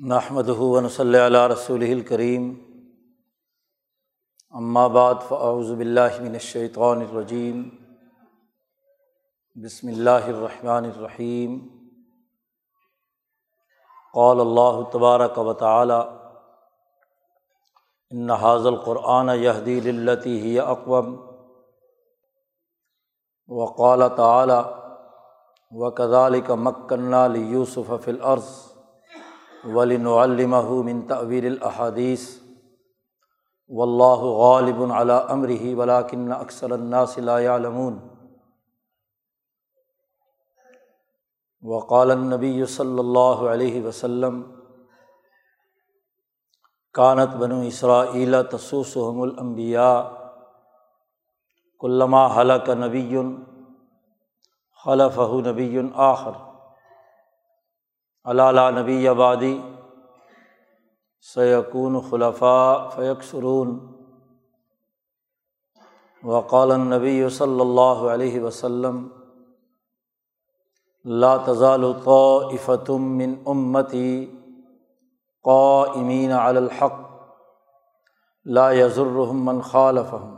نحمد ہُون صلی اللہ رسول الکریم بعد فاعوذ باللہ من الشیطان الرجیم بسم اللہ الرحمن الرحیم قال اللہ تبارک و تعالی ان حاض القرآن یہدی للتی ہی اقوم وقال تعالی و کذالک مکنہ لیوسف فی الارض ولن علمہ من تعویر الحادیث و اللہ غالب علی امرحی ولاکن اکثر الناس لا يعلمون. وقال النبی صلی اللہ علیہ وسلم کانت بنو اسرائیل تسوسحم الانبیاء کلما حلق نبی خلفہ نبی آخر. علالہ نبی آبادی سیقون خلفاء فیق سرون وقال نبی صلی اللہ علیہ وسلم، لا تزال طائفتم من امتی قائمین علی الحق، لا یضرهم من خالفهم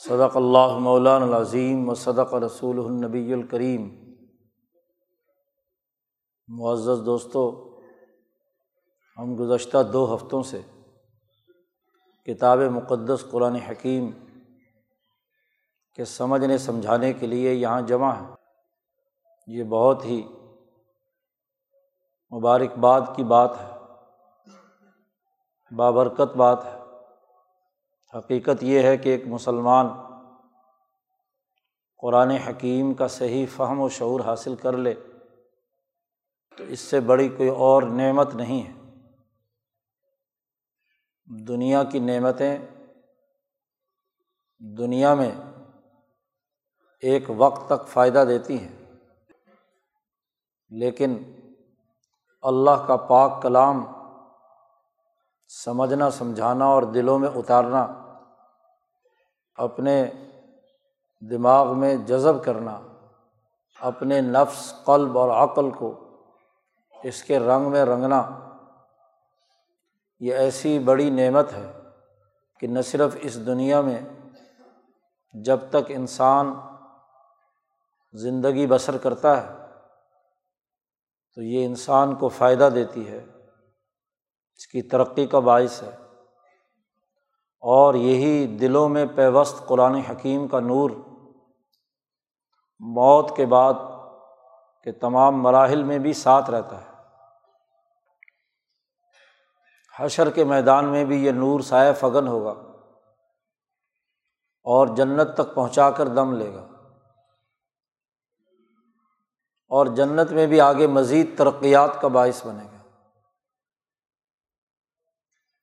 صدق اللہ مولان العظیم و صدق رسول النبی الکریم. معزز دوستوں ہم گزشتہ دو ہفتوں سے کتاب مقدس قرآن حکیم کے سمجھنے، سمجھانے کے لیے یہاں جمع ہے یہ بہت ہی مبارکباد کی بات ہے، بابرکت بات ہے۔ حقیقت یہ ہے کہ ایک مسلمان قرآن حکیم کا صحیح فہم و شعور حاصل کر لے۔ تو اس سے بڑی کوئی اور نعمت نہیں ہے۔ دنیا کی نعمتیں دنیا میں ایک وقت تک فائدہ دیتی ہیں، لیکن اللہ کا پاک کلام سمجھنا، سمجھانا اور دلوں میں اتارنا، اپنے دماغ میں جذب کرنا، اپنے نفس، قلب اور عقل کو اس کے رنگ میں رنگنا یہ ایسی بڑی نعمت ہے کہ نہ صرف اس دنیا میں، جب تک انسان زندگی بسر کرتا ہے، تو یہ انسان کو فائدہ دیتی ہے۔ اس کی ترقی کا باعث ہے۔ اور یہی دلوں میں پیوست قرآن حکیم کا نور موت کے بعد کے تمام مراحل میں بھی ساتھ رہتا ہے۔ حشر کے میدان میں بھی یہ نور سائے فگن ہوگا اور جنت تک پہنچا کر دم لے گا۔ اور جنت میں بھی آگے مزید ترقیات کا باعث بنے گا۔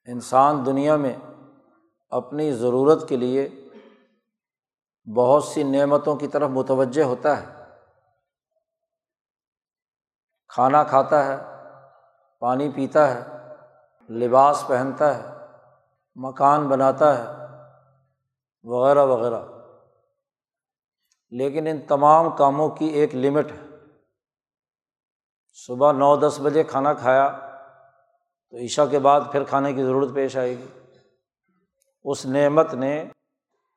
انسان دنیا میں اپنی ضرورت کے لیے بہت سی نعمتوں کی طرف متوجہ ہوتا ہے۔ کھانا کھاتا ہے، پانی پیتا ہے لباس پہنتا ہے، مکان بناتا ہے، وغیرہ وغیرہ۔ لیکن ان تمام کاموں کی ایک لمٹ ہے۔ صبح نو دس بجے کھانا کھایا تو عشاء کے بعد پھر کھانے کی ضرورت پیش آئے گی۔ اس نعمت نے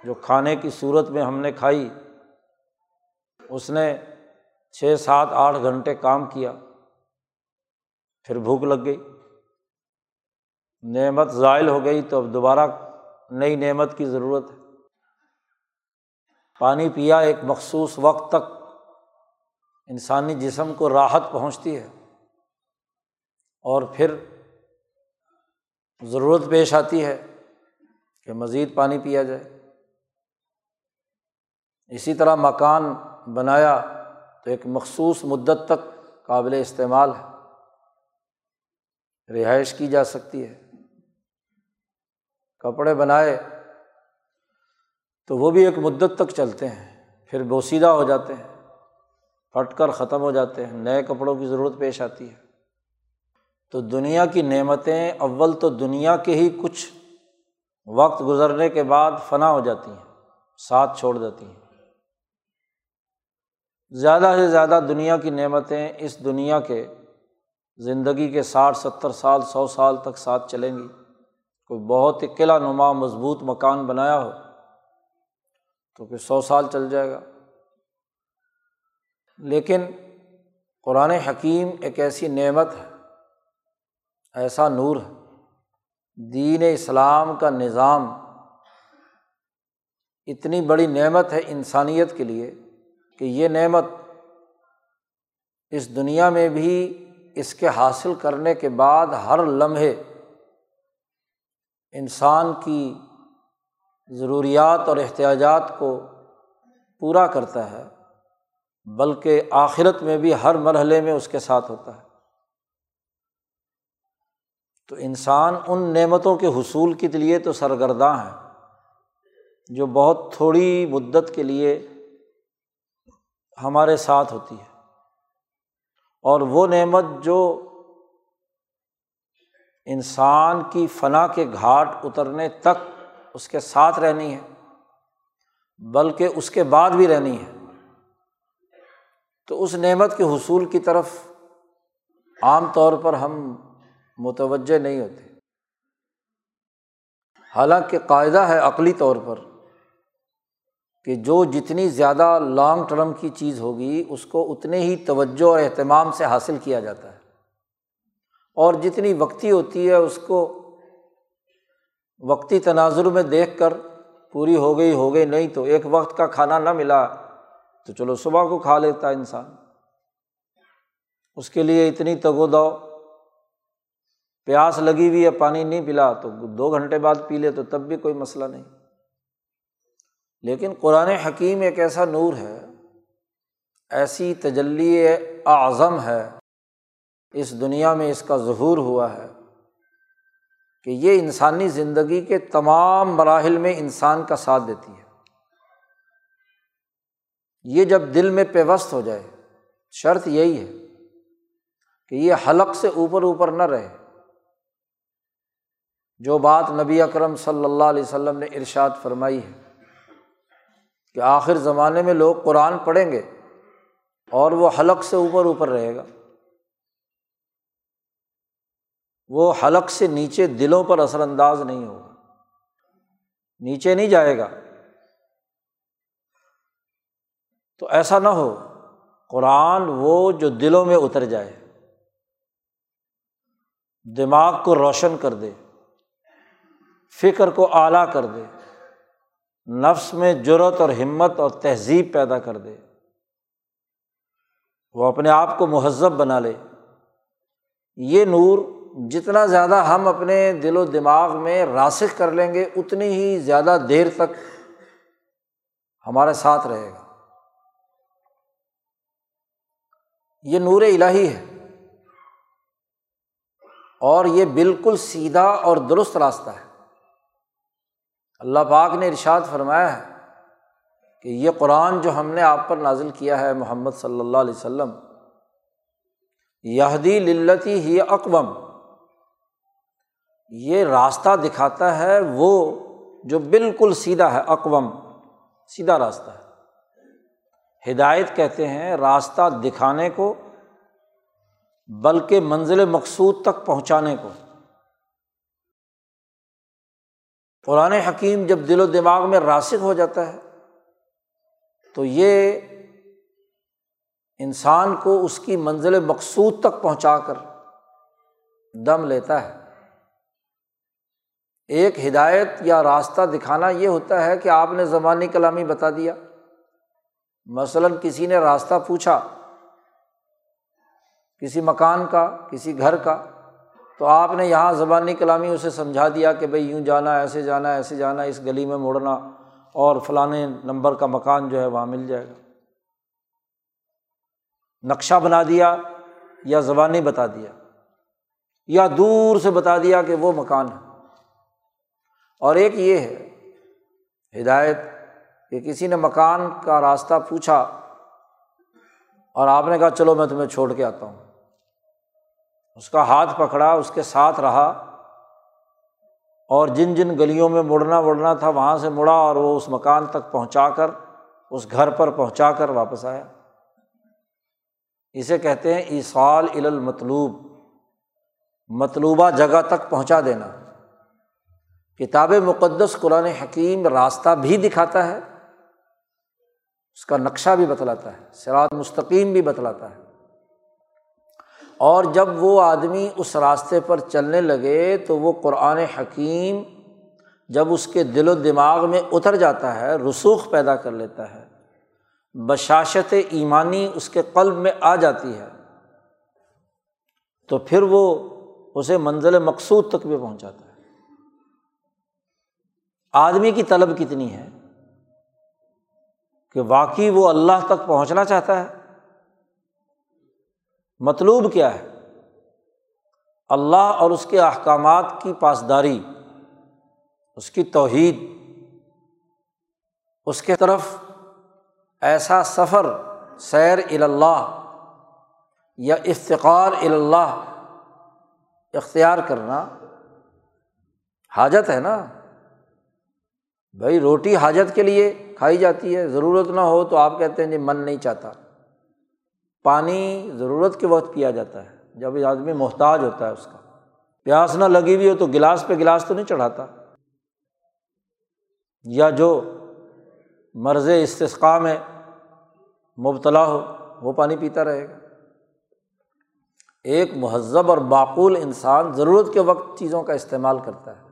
جو کھانے کی صورت میں ہم نے کھائی، اس نے چھ، سات، آٹھ گھنٹے کام کیا۔ پھر بھوک لگ گئی۔ نعمت ذائل ہو گئی تو اب دوبارہ نئی نعمت کی ضرورت ہے۔ پانی پیا ایک مخصوص وقت تک انسانی جسم کو راحت پہنچتی ہے۔ اور پھر ضرورت پیش آتی ہے کہ مزید پانی پیا جائے۔ اسی طرح مکان بنایا تو ایک مخصوص مدت تک قابل استعمال ہے۔ رہائش کی جا سکتی ہے۔ کپڑے بنائے تو وہ بھی ایک مدت تک چلتے ہیں، پھر بوسیدہ ہو جاتے ہیں، پھٹ کر ختم ہو جاتے ہیں، نئے کپڑوں کی ضرورت پیش آتی ہے۔ تو دنیا کی نعمتیں اول تو دنیا کے ہی کچھ وقت گزرنے کے بعد فنا ہو جاتی ہیں، ساتھ چھوڑ دیتی ہیں۔ زیادہ سے زیادہ دنیا کی نعمتیں اس دنیا کے زندگی کے ساٹھ، ستر سال، سو سال تک ساتھ چلیں گی۔ کوئی بہت ہی قلعہ نما مضبوط مکان بنایا ہو تو پھر سو سال چل جائے گا۔ لیکن قرآن حکیم ایک ایسی نعمت ہے، ایسا نور ہے۔ دین اسلام کا نظام اتنی بڑی نعمت ہے انسانیت کے لیے کہ یہ نعمت اس دنیا میں بھی اس کے حاصل کرنے کے بعد ہر لمحے انسان کی ضروریات اور احتیاجات کو پورا کرتا ہے، بلکہ آخرت میں بھی ہر مرحلے میں اس کے ساتھ ہوتا ہے۔ تو انسان ان نعمتوں کے حصول کے لیے تو سرگرداں ہے، جو بہت تھوڑی مدت کے لیے ہمارے ساتھ ہوتی ہے۔ اور وہ نعمت جو انسان کی فنا کے گھاٹ اترنے تک اس کے ساتھ رہنی ہے، بلکہ اس کے بعد بھی رہنی ہے۔ تو اس نعمت کے حصول کی طرف عام طور پر ہم متوجہ نہیں ہوتے۔ حالانکہ قاعدہ ہے عقلی طور پر کہ جو جتنی زیادہ لانگ ٹرم کی چیز ہوگی، اس کو اتنے ہی توجہ اور اہتمام سے حاصل کیا جاتا ہے۔ اور جتنی وقتی ہوتی ہے اس کو وقتی تناظر میں دیکھ کر پوری ہو گئی ہو گئی، نہیں تو ایک وقت کا کھانا نہ ملا تو چلو صبح کو کھا لیتا انسان۔ اس کے لیے اتنی تگو دو پیاس لگی ہوئی ہے، پانی نہیں پلا تو دو گھنٹے بعد پی لے تو تب بھی کوئی مسئلہ نہیں۔ لیکن قرآن حکیم ایک ایسا نور ہے، ایسی تجلی اعظم ہے۔ اس دنیا میں اس کا ظہور ہوا ہے کہ یہ انسانی زندگی کے تمام مراحل میں انسان کا ساتھ دیتی ہے۔ یہ جب دل میں پیوست ہو جائے، شرط یہی ہے کہ یہ حلق سے اوپر اوپر نہ رہے۔ جو بات نبی اکرم صلی اللہ علیہ وسلم نے ارشاد فرمائی ہے کہ آخر زمانے میں لوگ قرآن پڑھیں گے اور وہ حلق سے اوپر اوپر رہے گا۔ وہ حلق سے نیچے دلوں پر اثر انداز نہیں ہوگا۔ نیچے نہیں جائے گا۔ تو ایسا نہ ہو۔ قرآن وہ جو دلوں میں اتر جائے۔ دماغ کو روشن کر دے۔ فکر کو اعلیٰ کر دے۔ نفس میں جرت اور ہمت اور تہذیب پیدا کر دے۔ وہ اپنے آپ کو مہذب بنا لے۔ یہ نور جتنا زیادہ ہم اپنے دل و دماغ میں راسخ کر لیں گے، اتنی ہی زیادہ دیر تک ہمارے ساتھ رہے گا۔ یہ نور الہی ہے۔ اور یہ بالکل سیدھا اور درست راستہ ہے۔ اللہ پاک نے ارشاد فرمایا ہے کہ یہ قرآن جو ہم نے آپ پر نازل کیا ہے محمد صلی اللہ علیہ وسلم، یہدی للتی ہی اقوام یہ راستہ دکھاتا ہے وہ جو بالکل سیدھا ہے، اقوام، سیدھا راستہ ہے۔ ہدایت کہتے ہیں راستہ دکھانے کو، بلکہ منزل مقصود تک پہنچانے کو۔ قرآن حکیم جب دل و دماغ میں راسک ہو جاتا ہے، تو یہ انسان کو اس کی منزل مقصود تک پہنچا کر دم لیتا ہے۔ ایک ہدایت یا راستہ دکھانا یہ ہوتا ہے کہ آپ نے زبانی کلامی بتا دیا۔ مثلاً کسی نے راستہ پوچھا کسی مکان کا، کسی گھر کا، تو آپ نے یہاں زبانی کلامی اسے سمجھا دیا کہ بھائی یوں جانا، ایسے جانا ایسے جانا، اس گلی میں مڑنا اور فلاں نمبر کا مکان جو ہے وہاں مل جائے گا۔ نقشہ بنا دیا یا زبانی بتا دیا یا دور سے بتا دیا کہ وہ مکان ہے۔ اور ایک یہ ہے، ہدایت، کہ کسی نے مکان کا راستہ پوچھا اور آپ نے کہا، چلو میں تمہیں چھوڑ کے آتا ہوں۔ اس کا ہاتھ پکڑا، اس کے ساتھ رہا اور جن جن گلیوں میں مڑنا وڑنا تھا، وہاں سے مڑا اور وہ اس مکان تک پہنچا کر، اس گھر پر پہنچا کر واپس آیا۔ اسے کہتے ہیں ایسال المطلوب، مطلوبہ جگہ تک پہنچا دینا۔ کتاب مقدس قرآن حکیم راستہ بھی دکھاتا ہے، اس کا نقشہ بھی بتلاتا ہے سرات مستقیم بھی بتلاتا ہے۔ اور جب وہ آدمی اس راستے پر چلنے لگے تو وہ قرآن حکیم جب اس کے دل و دماغ میں اتر جاتا ہے، رسوخ پیدا کر لیتا ہے، بشاشت ایمانی اس کے قلب میں آ جاتی ہے، تو پھر وہ اسے منزل مقصود تک بھی پہنچاتا ہے۔ آدمی کی طلب کتنی ہے کہ واقعی وہ اللہ تک پہنچنا چاہتا ہے؟ مطلوب کیا ہے؟ اللہ اور اس کے احکامات کی پاسداری، اس کی توحید، اس کے طرف ایسا سفر، سیر اللہ یا افتقار اللہ اختیار کرنا حاجت ہے نا؟ بھائی روٹی حاجت کے لیے کھائی جاتی ہے، ضرورت نہ ہو تو آپ کہتے ہیں جی من نہیں چاہتا۔ پانی ضرورت کے وقت پیا جاتا ہے، جب آدمی محتاج ہوتا ہے اس کا۔ پیاس نہ لگی ہوئی ہو تو گلاس پہ گلاس تو نہیں چڑھاتا۔ یا جو مرض استثقاء میں مبتلا ہو، وہ پانی پیتا رہے گا۔ ایک مہذب اور معقول انسان ضرورت کے وقت چیزوں کا استعمال کرتا ہے۔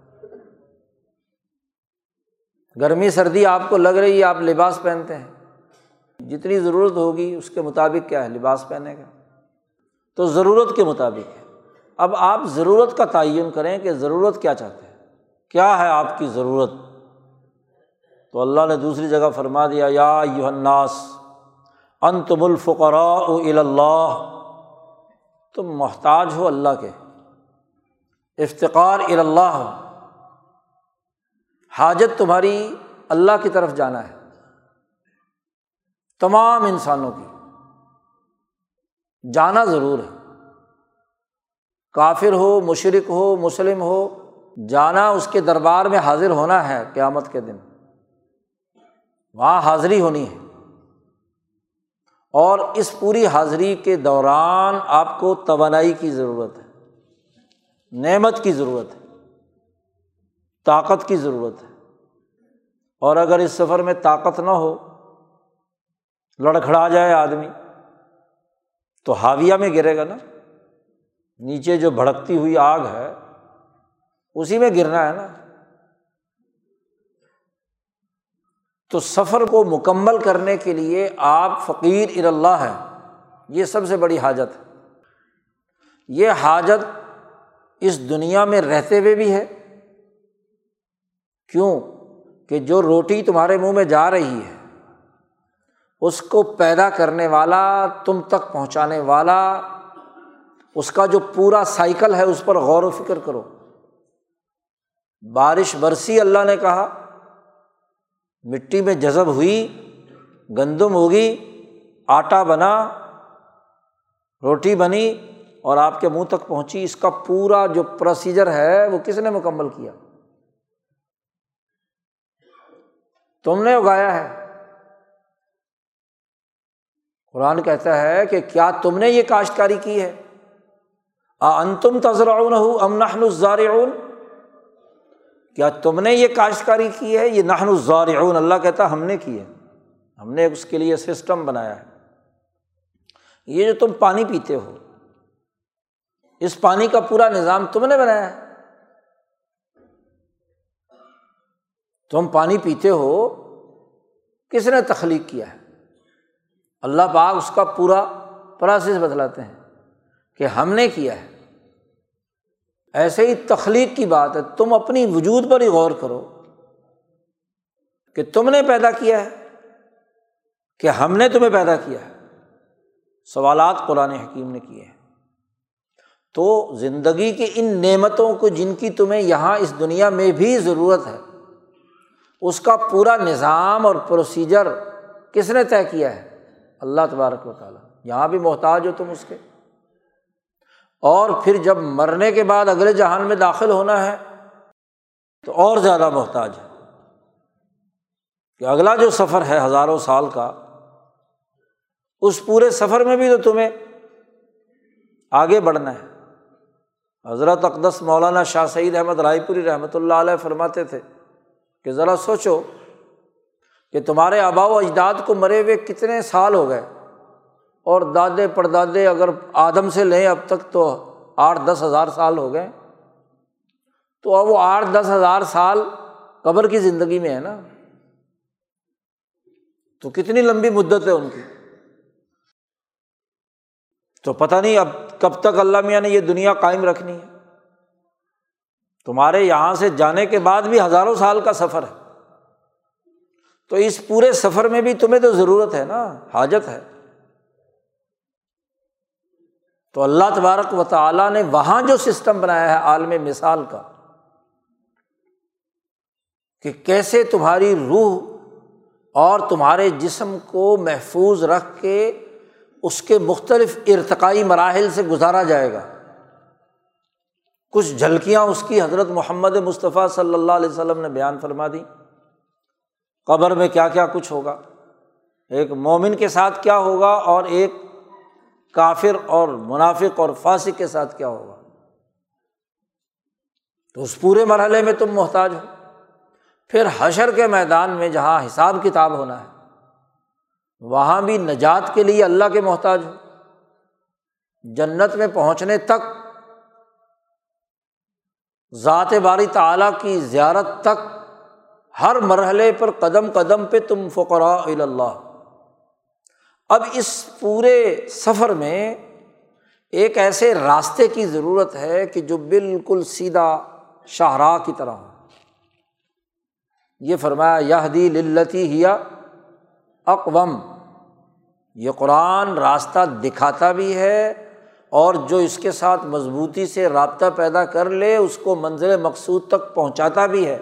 گرمی سردی آپ کو لگ رہی ہے، آپ لباس پہنتے ہیں۔ جتنی ضرورت ہوگی، اس کے مطابق کیا ہے؟ لباس پہنے گا تو ضرورت کے مطابق ہے۔ اب آپ ضرورت کا تعین کریں کہ ضرورت کیا چاہتے ہیں۔ کیا ہے آپ کی ضرورت؟ تو اللہ نے دوسری جگہ فرما دیا، یا یوحناس انتم الفقراء اللہ۔ تم محتاج ہو اللہ کے۔ افتقار اللہ۔ ہو حاجت تمہاری اللہ کی طرف جانا ہے۔ تمام انسانوں کی۔ جانا ضرور ہے۔ کافر ہو مشرق ہو، مسلم ہو، جانا اس کے دربار میں حاضر ہونا ہے قیامت کے دن۔ وہاں حاضری ہونی ہے۔ اور اس پوری حاضری کے دوران آپ کو توانائی کی ضرورت ہے۔ نعمت کی ضرورت ہے۔ طاقت کی ضرورت ہے۔ اور اگر اس سفر میں طاقت نہ ہو، لڑکھڑا جائے آدمی، تو حاویہ میں گرے گا نا۔ نیچے جو بھڑکتی ہوئی آگ ہے، اسی میں گرنا ہے نا۔ تو سفر کو مکمل کرنے کے لیے آپ فقیر ار اللہ ہیں۔ یہ سب سے بڑی حاجت ہے۔ یہ حاجت اس دنیا میں رہتے ہوئے بھی ہے کیوں کہ جو روٹی تمہارے منہ میں جا رہی ہے، اس کو پیدا کرنے والا، تم تک پہنچانے والا، اس کا جو پورا سائیکل ہے، اس پر غور و فکر کرو۔ بارش برسی، اللہ نے کہا، مٹی میں جذب ہوئی، گندم ہوگی، آٹا بنا، روٹی بنی، اور آپ کے منہ تک پہنچی۔ اس کا پورا جو پروسیجر ہے، وہ کس نے مکمل کیا؟ تم نے اگایا ہے۔ قرآن کہتا ہے کہ کیا تم نے یہ کاشتکاری کی ہے؟ انتم تذرعون امن الزارعون؟ کیا تم نے یہ کاشتکاری کی ہے؟ یہ نہن الزارعون، اللہ کہتا ہم نے کی ہے۔ ہم نے اس کے لیے سسٹم بنایا ہے۔ یہ جو تم پانی پیتے ہو، اس پانی کا پورا نظام تم نے بنایا ہے۔ تم پانی پیتے ہو، کس نے تخلیق کیا ہے؟ اللہ پاک اس کا پورا پروسیس بتلاتے ہیں کہ ہم نے کیا ہے۔ ایسے ہی تخلیق کی بات ہے، تم اپنی وجود پر ہی غور کرو کہ تم نے پیدا کیا ہے، کہ ہم نے تمہیں پیدا کیا ہے۔ سوالات قرآن حکیم نے کیے ہیں۔ تو زندگی کی ان نعمتوں کو جن کی تمہیں یہاں اس دنیا میں بھی ضرورت ہے اس کا پورا نظام اور پروسیجر کس نے طے کیا ہے؟ اللہ تبارک و تعالیٰ۔ یہاں بھی محتاج ہو تم اس کے۔ اور پھر جب مرنے کے بعد اگلے جہان میں داخل ہونا ہے، تو اور زیادہ محتاج ہے۔ کہ اگلا جو سفر ہے ہزاروں سال کا، اس پورے سفر میں بھی تو تمہیں آگے بڑھنا ہے۔ حضرت اقدس مولانا شاہ سعید احمد رائے پوری رحمۃ اللہ علیہ فرماتے تھے کہ ذرا سوچو کہ تمہارے آبا و اجداد کو مرے ہوئے کتنے سال ہو گئے اور دادے پردادے اگر آدم سے لیں اب تک تو آٹھ دس ہزار سال ہو گئے تو اب وہ آٹھ دس ہزار سال قبر کی زندگی میں ہے نا؟ تو کتنی لمبی مدت ہے ان کی۔ تو پتہ نہیں اب کب تک اللہ میاں نے یہ دنیا قائم رکھنی ہے۔ تمہارے یہاں سے جانے کے بعد بھی ہزاروں سال کا سفر ہے۔ تو اس پورے سفر میں بھی تمہیں تو ضرورت ہے نا، حاجت ہے۔ تو اللہ تبارک و تعالیٰ نے وہاں جو سسٹم بنایا ہے عالم مثال کا، کہ کیسے تمہاری روح اور تمہارے جسم کو محفوظ رکھ کے اس کے مختلف ارتقائی مراحل سے گزارا جائے گا۔ کچھ جھلکیاں اس کی حضرت محمد مصطفیٰ صلی اللہ علیہ وسلم نے بیان فرما دی۔ قبر میں کیا کیا کچھ ہوگا؟ ایک مومن کے ساتھ کیا ہوگا اور ایک کافر اور منافق اور فاسق کے ساتھ کیا ہوگا؟ تو اس پورے مرحلے میں تم محتاج ہو۔ پھر حشر کے میدان میں جہاں حساب کتاب ہونا ہے، وہاں بھی نجات کے لیے اللہ کے محتاج ہو۔ جنت میں پہنچنے تک ذات باری تعلیٰ کی زیارت تک ہر مرحلے پر قدم قدم پہ تم فقرا اللہ۔ اب اس پورے سفر میں ایک ایسے راستے کی ضرورت ہے کہ جو بالکل سیدھا شاہراہ کی طرح ہو۔ یہ فرمایا یہ دی للتی ہیا اقوام یہ قرآن راستہ دکھاتا بھی ہے اور جو اس کے ساتھ مضبوطی سے رابطہ پیدا کر لے، اس کو منزل مقصود تک پہنچاتا بھی ہے۔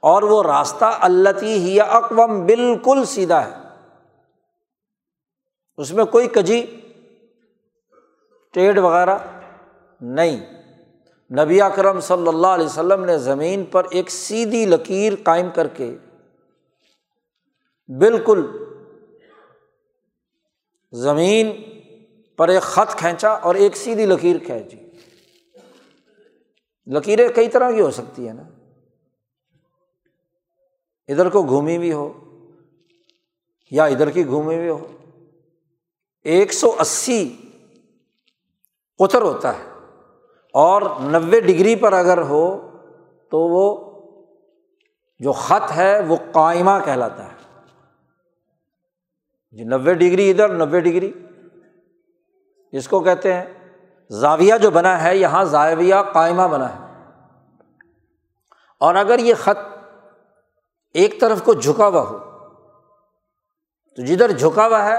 اور وہ راستہ التی ہی اقوام بالکل سیدھا ہے۔ اس میں کوئی کجی ٹیڈ وغیرہ نہیں۔ نبی اکرم صلی اللہ علیہ وسلم نے زمین پر ایک سیدھی لکیر قائم کر کے بالکل زمین پر ایک خط کھینچا اور ایک سیدھی لکیر کھینچی۔ لکیریں کئی طرح کی ہو سکتی ہے نا۔ ادھر کو گھومی بھی ہو یا ادھر کی گھومی بھی ہو۔ ایک سو اسی قطر ہوتا ہے اور نوے ڈگری پر اگر ہو تو وہ جو خط ہے وہ قائمہ کہلاتا ہے۔ جی نوے ڈگری ادھر، نوے ڈگری۔ جس کو کہتے ہیں زاویہ جو بنا ہے، یہاں زاویہ قائمہ بنا ہے۔ اور اگر یہ خط ایک طرف کو جھکا ہوا ہو، تو جدھر جھکا ہوا ہے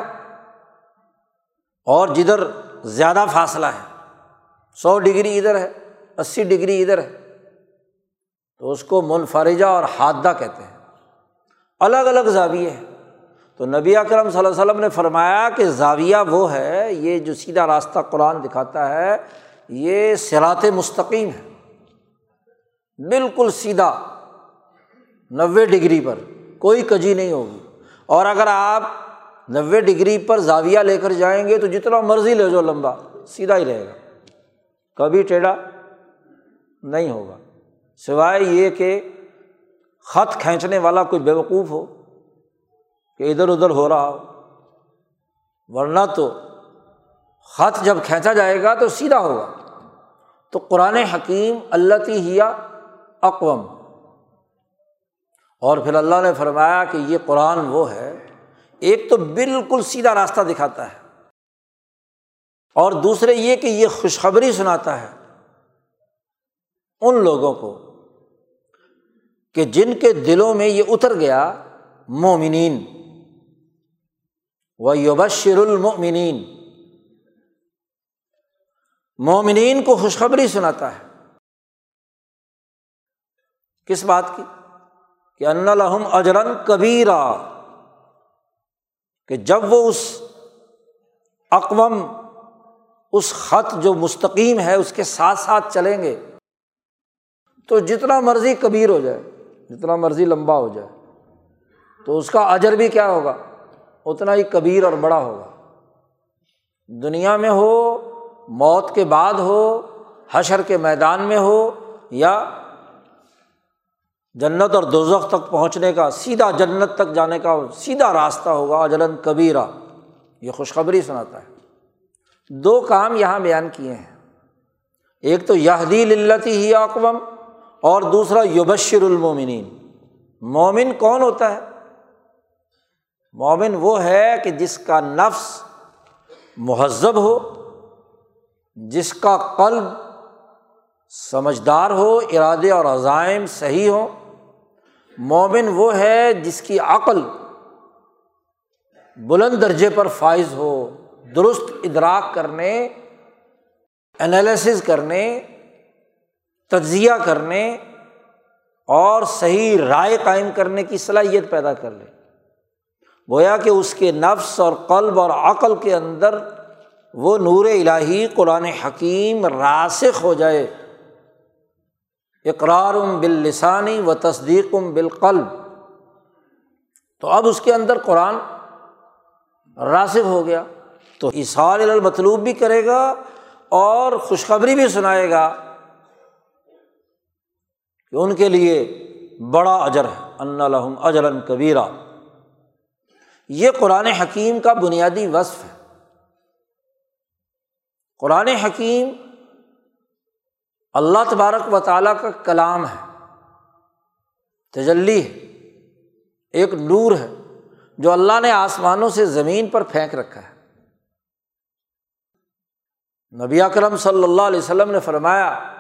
اور جدھر زیادہ فاصلہ ہے، سو ڈگری ادھر ہے، اسی ڈگری ادھر ہے، تو اس کو منفرجہ اور حادہ کہتے ہیں۔ الگ الگ زاویے ہیں۔ تو نبی اکرم صلی اللہ علیہ وسلم نے فرمایا کہ زاویہ وہ ہے، یہ جو سیدھا راستہ قرآن دکھاتا ہے، یہ سرات مستقیم ہے۔ بالکل سیدھا، نوے ڈگری پر، کوئی کجی نہیں ہوگی۔ اور اگر آپ نوے ڈگری پر زاویہ لے کر جائیں گے تو جتنا مرضی لے جو لمبا، سیدھا ہی رہے گا۔ کبھی ٹیڑھا نہیں ہوگا۔ سوائے یہ کہ خط کھینچنے والا کوئی بیوقوف ہو۔ کہ ادھر ادھر ہو رہا ہو۔ ورنہ تو خط جب کھینچا جائے گا تو سیدھا ہوگا۔ تو قرآن حکیم اللہ ہیا اقوام اور پھر اللہ نے فرمایا کہ یہ قرآن وہ ہے، ایک تو بالکل سیدھا راستہ دکھاتا ہے۔ اور دوسرے یہ کہ یہ خوشخبری سناتا ہے ان لوگوں کو کہ جن کے دلوں میں یہ اتر گیا مومنین۔ وہ یوبشر المنین مومنین کو خوشخبری سناتا ہے۔ کس بات کی؟ کہ ان لحم اجرن کبیرا۔ کہ جب وہ اس اقوام، اس خط جو مستقیم ہے، اس کے ساتھ ساتھ چلیں گے، تو جتنا مرضی کبیر ہو جائے، جتنا مرضی لمبا ہو جائے، تو اس کا اجر بھی کیا ہوگا؟ اتنا ہی کبیر اور بڑا ہوگا۔ دنیا میں ہو، موت کے بعد ہو، حشر کے میدان میں ہو، یا جنت اور دوزخ تک پہنچنے کا، سیدھا جنت تک جانے کا سیدھا راستہ ہوگا اجلن کبیرہ۔ یہ خوشخبری سناتا ہے۔ دو کام یہاں بیان کیے ہیں۔ ایک تو یہدی للتی ہی اقوام اور دوسرا یبشر المومنین مومن کون ہوتا ہے؟ مومن وہ ہے کہ جس کا نفس مہذب ہو، جس کا قلب سمجھدار ہو، ارادے اور عزائم صحیح ہوں۔ مومن وہ ہے جس کی عقل بلند درجے پر فائز ہو، درست ادراک کرنے انالیسز کرنے، تجزیہ کرنے اور صحیح رائے قائم کرنے کی صلاحیت پیدا کر لے۔ گویا کہ اس کے نفس اور قلب اور عقل کے اندر وہ نور الہی قرآن حکیم راسخ ہو جائے۔ اقرار باللسانی و تصدیق بالقلب۔ تو اب اس کے اندر قرآن راسخ ہو گیا۔ تو اصال المطلوب بھی کرے گا اور خوشخبری بھی سنائے گا کہ ان کے لیے بڑا اجر ہے۔ ان الحم اجرن کبیرہ۔ یہ قرآن حکیم کا بنیادی وصف ہے۔ قرآن حکیم اللہ تبارک و تعالیٰ کا کلام ہے، تجلی ہے، ایک نور ہے جو اللہ نے آسمانوں سے زمین پر پھینک رکھا ہے۔ نبی اکرم صلی اللہ علیہ وسلم نے فرمایا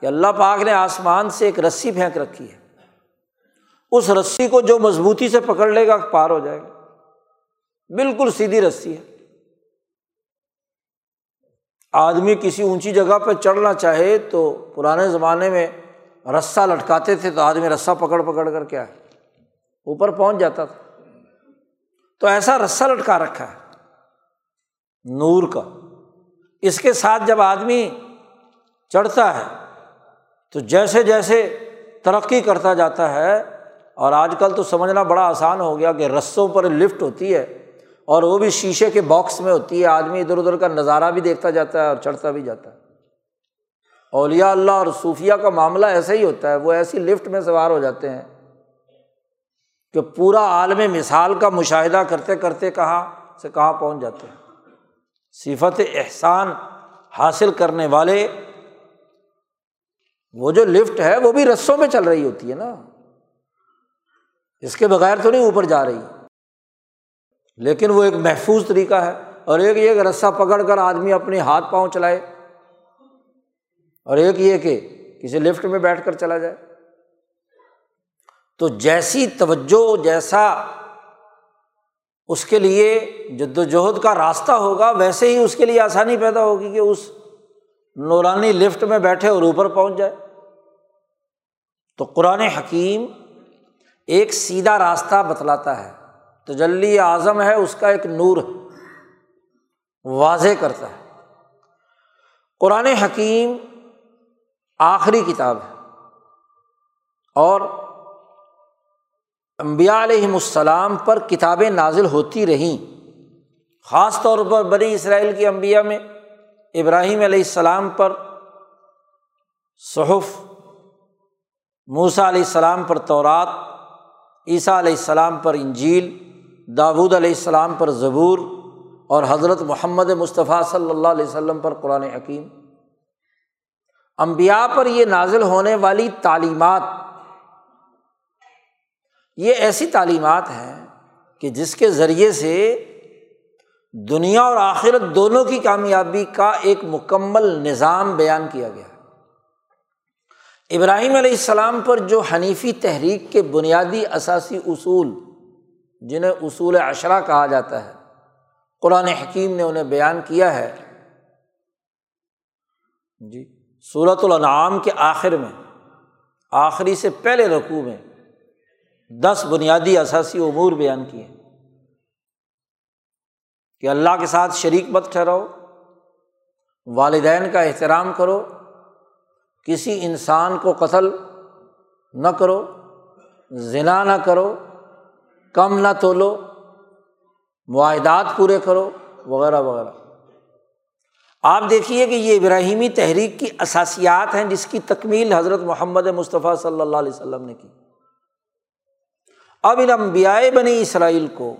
کہ اللہ پاک نے آسمان سے ایک رسی پھینک رکھی ہے۔ اس رسی کو جو مضبوطی سے پکڑ لے گا، پار ہو جائے گا۔ بالکل سیدھی رسی ہے۔ آدمی کسی اونچی جگہ پہ چڑھنا چاہے تو پرانے زمانے میں رسا لٹکاتے تھے تو آدمی رسا پکڑ پکڑ کر کیا ہے اوپر پہنچ جاتا تھا۔ تو ایسا رسا لٹکا رکھا ہے۔ نور کا۔ اس کے ساتھ جب آدمی چڑھتا ہے تو جیسے جیسے ترقی کرتا جاتا ہے اور آج کل تو سمجھنا بڑا آسان ہو گیا کہ رسوں پر لفٹ ہوتی ہے۔ اور وہ بھی شیشے کے باکس میں ہوتی ہے، آدمی ادھر ادھر کا نظارہ بھی دیکھتا جاتا ہے اور چڑھتا بھی جاتا ہے۔ اولیا اللہ اور صوفیہ کا معاملہ ایسا ہی ہوتا ہے، وہ ایسی لفٹ میں سوار ہو جاتے ہیں کہ پورا عالم مثال کا مشاہدہ کرتے کرتے کہاں سے کہاں پہنچ جاتے ہیں۔ صفت احسان حاصل کرنے والے، وہ جو لفٹ ہے، وہ بھی رسوں میں چل رہی ہوتی ہے نا۔ اس کے بغیر تو نہیں اوپر جا رہی۔ لیکن وہ ایک محفوظ طریقہ ہے اور ایک یہ کہ رسا پکڑ کر آدمی اپنے ہاتھ پاؤں چلائے اور ایک یہ کہ کسی لفٹ میں بیٹھ کر چلا جائے۔ تو جیسی توجہ، جیسا اس کے لیے جد وجہد کا راستہ ہوگا، ویسے ہی اس کے لیے آسانی پیدا ہوگی کہ اس نورانی لفٹ میں بیٹھے اور اوپر پہنچ جائے۔ تو قرآن حکیم ایک سیدھا راستہ بتلاتا ہے۔ تجلی اعظم ہے، اس کا ایک نور واضح کرتا ہے۔ قرآن حکیم آخری کتاب ہے۔ اور امبیا علیہم السلام پر کتابیں نازل ہوتی رہیں۔ خاص طور پر بنی اسرائیل کی امبیا میں ابراہیم علیہ السلام پر صحف موسا علیہ السلام پر تورات، عیسیٰ علیہ السلام پر انجیل۔ داود علیہ السلام پر ضبور اور حضرت محمد مصطفیٰ صلی اللہ علیہ وسلم پر قرآن حکیم۔ امبیا پر یہ نازل ہونے والی تعلیمات، یہ ایسی تعلیمات ہیں کہ جس کے ذریعے سے دنیا اور آخرت دونوں کی کامیابی کا ایک مکمل نظام بیان کیا گیا۔ ابراہیم علیہ السلام پر جو حنیفی تحریک کے بنیادی اثاثی اصول جنہیں اصول اشرا کہا جاتا ہے۔ قرآن حکیم نے انہیں بیان کیا ہے۔ جی صورت الانعام کے آخر میں، آخری سے پہلے رقوع میں دس بنیادی اثاثی امور بیان کیے کہ اللہ کے ساتھ شریک مت ٹھہراؤ، والدین کا احترام کرو، کسی انسان کو قتل نہ کرو ذنا نہ کرو کم نہ تولو، معاہدات پورے کرو، وغیرہ وغیرہ۔ آپ دیکھیے کہ یہ ابراہیمی تحریک کی اثاسیات ہیں جس کی تکمیل حضرت محمد مصطفیٰ صلی اللہ علیہ وسلم نے کی۔ اب ان امبیائے بنی اسرائیل کو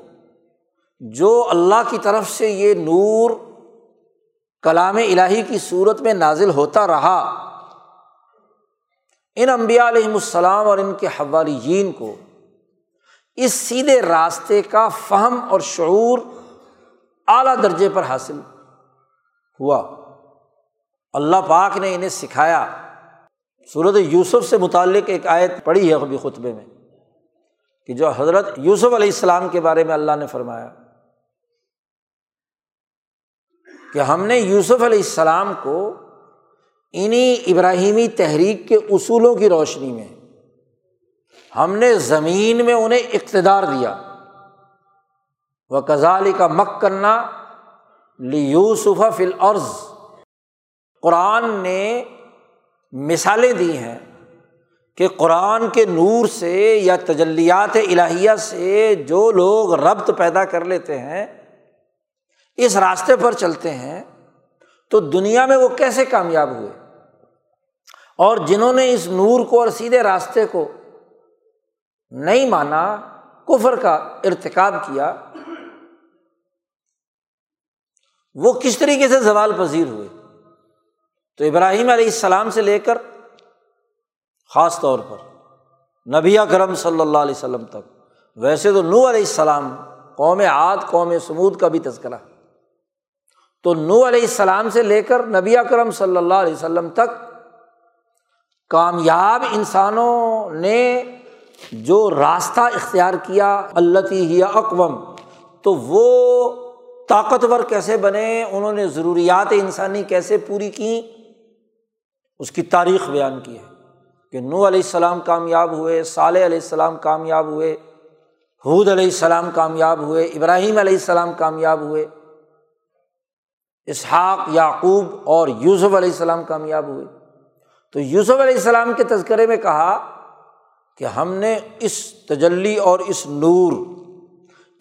جو اللہ کی طرف سے یہ نور کلام الہی کی صورت میں نازل ہوتا رہا، ان امبیا علیہم السلام اور ان کے حوالیین کو اس سیدھے راستے کا فہم اور شعور اعلیٰ درجے پر حاصل ہوا۔ اللہ پاک نے انہیں سکھایا۔ صورت یوسف سے متعلق ایک آیت پڑھی ہے ابھی خطبے میں کہ جو حضرت یوسف علیہ السلام کے بارے میں اللہ نے فرمایا کہ ہم نے یوسف علیہ السلام کو انہیں ابراہیمی تحریک کے اصولوں کی روشنی میں ہم نے زمین میں انہیں اقتدار دیا۔ وہ کزالی کا مک کرنا لیوسف فل عرض قرآن نے مثالیں دی ہیں کہ قرآن کے نور سے یا تجلیات الہیہ سے جو لوگ ربط پیدا کر لیتے ہیں، اس راستے پر چلتے ہیں، تو دنیا میں وہ کیسے کامیاب ہوئے؟ اور جنہوں نے اس نور کو اور سیدھے راستے کو نہیں مانا، کفر کا ارتکاب کیا۔ وہ کس طریقے سے زوال پذیر ہوئے؟ تو ابراہیم علیہ السلام سے لے کر، خاص طور پر نبی کرم صلی اللہ علیہ وسلم تک، ویسے تو نو علیہ السلام قوم عاد، قوم سمود کا بھی تذکرہ۔ تو نو علیہ السلام سے لے کر نبی اکرم صلی اللہ علیہ وسلم تک، کامیاب انسانوں نے جو راستہ اختیار کیا اللہ ہی اقوام تو وہ طاقتور کیسے بنے؟ انہوں نے ضروریات انسانی کیسے پوری کیں اس کی تاریخ بیان کی ہے کہ نو علیہ السلام کامیاب ہوئے، صالح علیہ السلام کامیاب ہوئے حود علیہ السلام کامیاب ہوئے، ابراہیم علیہ السلام کامیاب ہوئے، اسحاق، یعقوب اور یوسف علیہ السلام کامیاب ہوئے۔ تو یوسف علیہ السلام کے تذکرے میں کہا کہ ہم نے اس تجلی اور اس نور،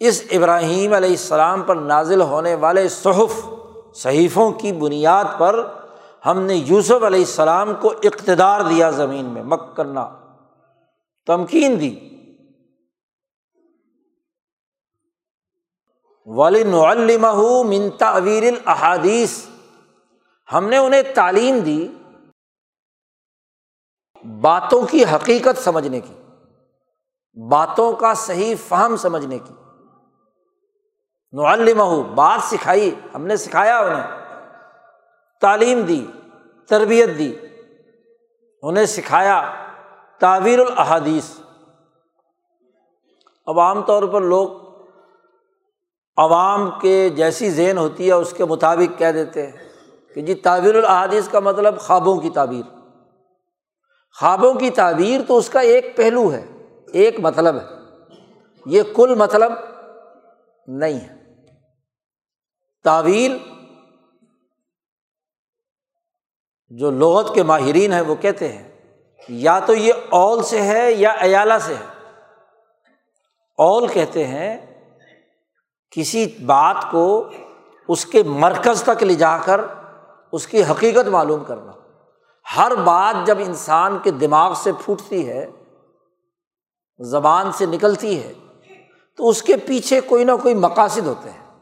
اس ابراہیم علیہ السلام پر نازل ہونے والے صحف، صحیفوں کی بنیاد پر ہم نے یوسف علیہ السلام کو اقتدار دیا زمین میں مک کرنا تمکین دی۔ ولی نعلمہ من تعویر الحادیث ہم نے انہیں تعلیم دی باتوں کی حقیقت سمجھنے کی، باتوں کا صحیح فہم سمجھنے کی۔ نعلمہ بات سکھائی، ہم نے سکھایا انہیں۔ تعلیم دی، تربیت دی۔ انہیں سکھایا تعویر الحادیث اب عام طور پر لوگ عوام کے جیسی ذہن ہوتی ہے، اس کے مطابق کہہ دیتے ہیں کہ جی تعبیر الحادیث کا مطلب خوابوں کی تعبیر۔ خوابوں کی تعبیر تو اس کا ایک پہلو ہے، ایک مطلب ہے۔ یہ کل مطلب نہیں ہے۔ تعویل جو لغت کے ماہرین ہیں وہ کہتے ہیں، یا تو یہ اول سے ہے یا ایالہ سے ہے۔ اول کہتے ہیں، کسی بات کو اس کے مرکز تک لے جا کر اس کی حقیقت معلوم کرنا۔ ہر بات جب انسان کے دماغ سے پھوٹتی ہے، زبان سے نکلتی ہے، تو اس کے پیچھے کوئی نہ کوئی مقاصد ہوتے ہیں۔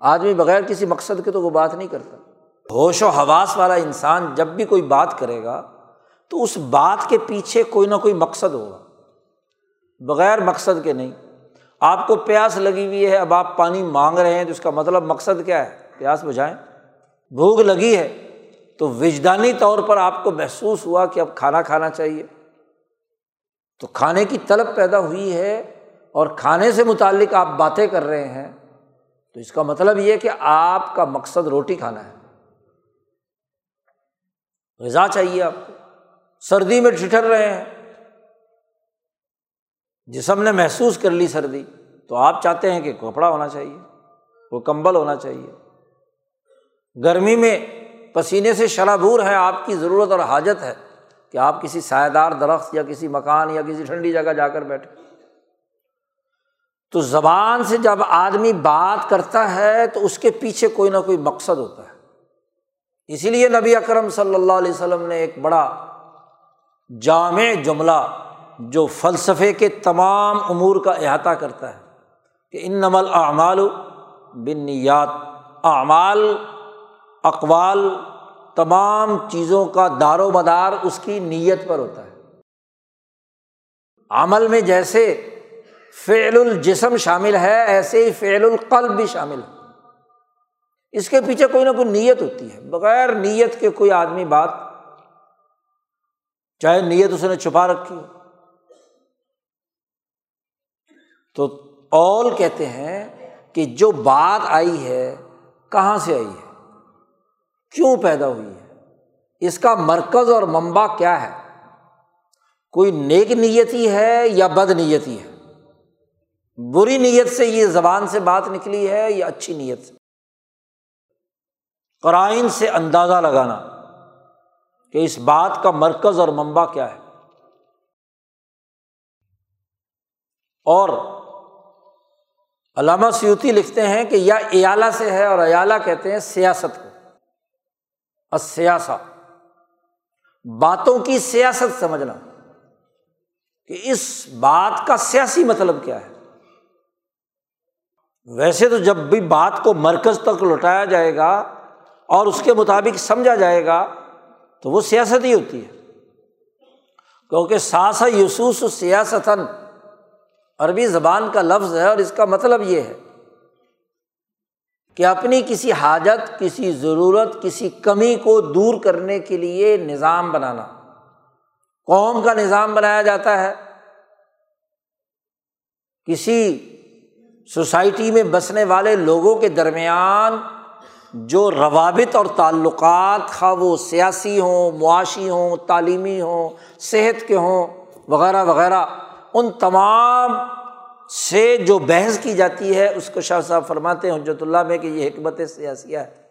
آدمی بغیر کسی مقصد کے تو وہ بات نہیں کرتا۔ ہوش و حواس والا انسان جب بھی کوئی بات کرے گا، تو اس بات کے پیچھے کوئی نہ کوئی مقصد ہوگا۔ بغیر مقصد کے نہیں۔ آپ کو پیاس لگی ہوئی ہے، اب آپ پانی مانگ رہے ہیں، تو اس کا مطلب مقصد کیا ہے؟ پیاس بجھائیں۔ بھوک لگی ہے۔ تو وجدانی طور پر آپ کو محسوس ہوا کہ اب کھانا کھانا چاہیے۔ تو کھانے کی طلب پیدا ہوئی ہے اور کھانے سے متعلق آپ باتیں کر رہے ہیں۔ تو اس کا مطلب یہ کہ آپ کا مقصد روٹی کھانا ہے۔ غذا چاہیے آپ کو۔ سردی میں ٹھٹر رہے ہیں۔ جسم نے محسوس کر لی سردی۔ تو آپ چاہتے ہیں کہ کپڑا ہونا چاہیے، وہ کمبل ہونا چاہیے۔ گرمی میں پسینے سے شرابور ہے، آپ کی ضرورت اور حاجت ہے کہ آپ کسی سائے دار درخت یا کسی مکان یا کسی ٹھنڈی جگہ جا کر بیٹھے تو زبان سے جب آدمی بات کرتا ہے تو اس کے پیچھے کوئی نہ کوئی مقصد ہوتا ہے۔ اسی لیے نبی اکرم صلی اللہ علیہ وسلم نے ایک بڑا جامع جملہ جو فلسفے کے تمام امور کا احاطہ کرتا ہے کہ ان نمل اعمال بن نیات اعمال اقوال تمام چیزوں کا دار و مدار اس کی نیت پر ہوتا ہے۔ عمل میں جیسے فعل الجسم شامل ہے، ایسے ہی فعل القلب بھی شامل ہے۔ اس کے پیچھے کوئی نہ کوئی نیت ہوتی ہے۔ بغیر نیت کے کوئی آدمی بات، چاہے نیت اس نے چھپا رکھی ہو۔ تو اول کہتے ہیں کہ جو بات آئی ہے، کہاں سے آئی ہے؟ کیوں پیدا ہوئی ہے؟ اس کا مرکز اور ممبا کیا ہے؟ کوئی نیک نیتی ہے یا بد نیتی ہے؟ بری نیت سے یہ زبان سے بات نکلی ہے یا اچھی نیت سے؟ قرائن سے اندازہ لگانا کہ اس بات کا مرکز اور ممبا کیا ہے۔ اور علامہ سیوتی لکھتے ہیں کہ یا ایالہ سے ہے اور ایالہ کہتے ہیں سیاست کو۔ سیاسا باتوں کی سیاست سمجھنا کہ اس بات کا سیاسی مطلب کیا ہے۔ ویسے تو جب بھی بات کو مرکز تک لوٹایا جائے گا اور اس کے مطابق سمجھا جائے گا تو وہ سیاست ہی ہوتی ہے۔ کیونکہ ساسا یسوس سیاستن عربی زبان کا لفظ ہے اور اس کا مطلب یہ ہے۔ کہ اپنی کسی حاجت، کسی ضرورت، کسی کمی کو دور کرنے کے لیے نظام بنانا۔ قوم کا نظام بنایا جاتا ہے۔ کسی سوسائٹی میں بسنے والے لوگوں کے درمیان جو روابط اور تعلقات، خواہ وہ سیاسی ہوں، معاشی ہوں، تعلیمی ہوں، صحت کے ہوں، وغیرہ وغیرہ، ان تمام سے جو بحث کی جاتی ہے، اس کو شاہ صاحب فرماتے ہیں حجرت اللہ میں کہ یہ حکمت سیاسیہ ہے۔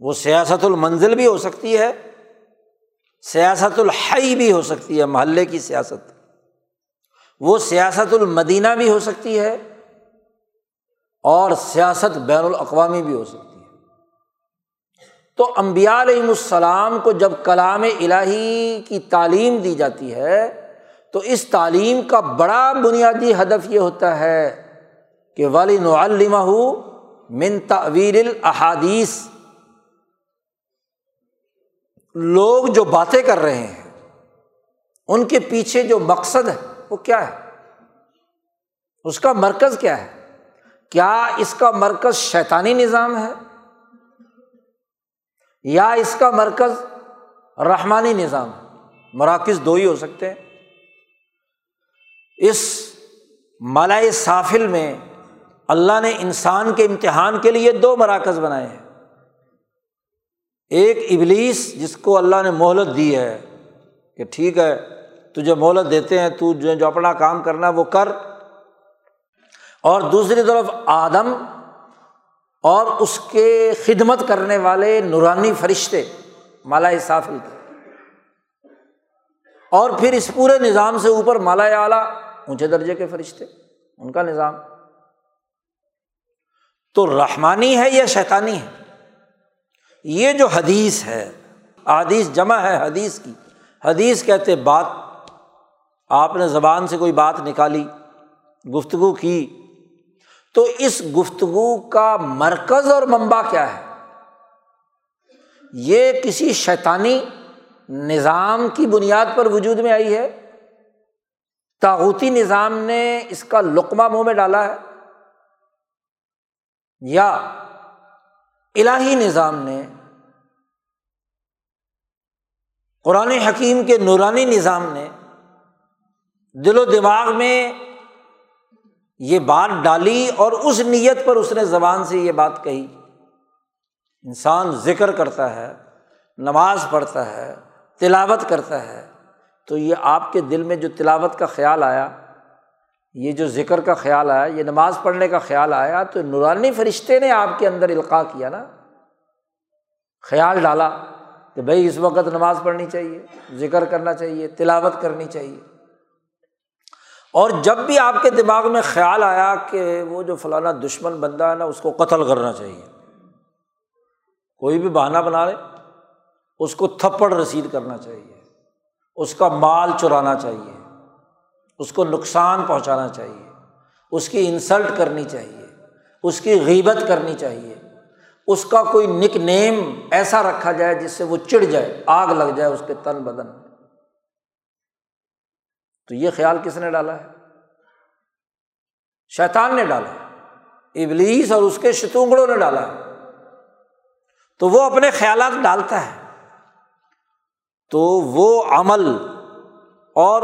وہ سیاست المنزل بھی ہو سکتی ہے، سیاست الحی بھی ہو سکتی ہے، محلے کی سیاست۔ وہ سیاست المدینہ بھی ہو سکتی ہے اور سیاست بین الاقوامی بھی ہو سکتی ہے۔ تو امبیا علیہم السلام کو جب کلام الہی کی تعلیم دی جاتی ہے تو اس تعلیم کا بڑا بنیادی ہدف یہ ہوتا ہے کہ ولی نعلمہ من تعویر الحادیث لوگ جو باتیں کر رہے ہیں، ان کے پیچھے جو مقصد ہے، وہ کیا ہے؟ اس کا مرکز کیا ہے؟ کیا اس کا مرکز شیطانی نظام ہے؟ یا اس کا مرکز رحمانی نظام؟ مراکز دو ہی ہو سکتے ہیں۔ اس ملائے سافل میں اللہ نے انسان کے امتحان کے لیے دو مراکز بنائے ہیں۔ ایک ابلیس جس کو اللہ نے مہلت دی ہے کہ ٹھیک ہے، تجھے مہلت دیتے ہیں، تو جو اپنا کام کرنا وہ کر۔ اور دوسری طرف آدم اور اس کے خدمت کرنے والے نورانی فرشتے مالا صافل کے۔ اور پھر اس پورے نظام سے اوپر مالا اعلیٰ اونچے درجے کے فرشتے، ان کا نظام۔ تو رحمانی ہے یا شیطانی ہے؟ یہ جو حدیث ہے، حدیث جمع ہے حدیث کی۔ حدیث کہتے، بات، آپ نے زبان سے کوئی بات نکالی، گفتگو کی۔ تو اس گفتگو کا مرکز اور ممبا کیا ہے؟ یہ کسی شیطانی نظام کی بنیاد پر وجود میں آئی ہے؟ تاغوتی نظام نے اس کا لقمہ منہ میں ڈالا ہے یا الہی نظام نے قرآن حکیم کے نورانی نظام نے دل و دماغ میں یہ بات ڈالی اور اس نیت پر اس نے زبان سے یہ بات کہی۔ انسان ذکر کرتا ہے، نماز پڑھتا ہے، تلاوت کرتا ہے تو یہ آپ کے دل میں جو تلاوت کا خیال آیا، یہ جو ذکر کا خیال آیا، یہ نماز پڑھنے کا خیال آیا، تو نورانی فرشتے نے آپ کے اندر القاع کیا نا۔ خیال ڈالا کہ بھائی اس وقت نماز پڑھنی چاہیے، ذکر کرنا چاہیے، تلاوت کرنی چاہیے۔ اور جب بھی آپ کے دماغ میں خیال آیا کہ وہ جو فلانا دشمن بندہ ہے نا، اس کو قتل کرنا چاہیے۔ کوئی بھی بہانہ بنا لے، اس کو تھپڑ رسید کرنا چاہیے۔ اس کا مال چرانا چاہیے، اس کو نقصان پہنچانا چاہیے، اس کی انسلٹ کرنی چاہیے، اس کی غیبت کرنی چاہیے، اس کا کوئی نک نیم ایسا رکھا جائے جس سے وہ چڑ جائے، آگ لگ جائے اس کے تن بدن۔ تو یہ خیال کس نے ڈالا ہے؟ شیطان نے ڈالا ابلیس اور اس کے شتونگڑوں نے ڈالا تو وہ اپنے خیالات ڈالتا ہے۔ تو وہ عمل اور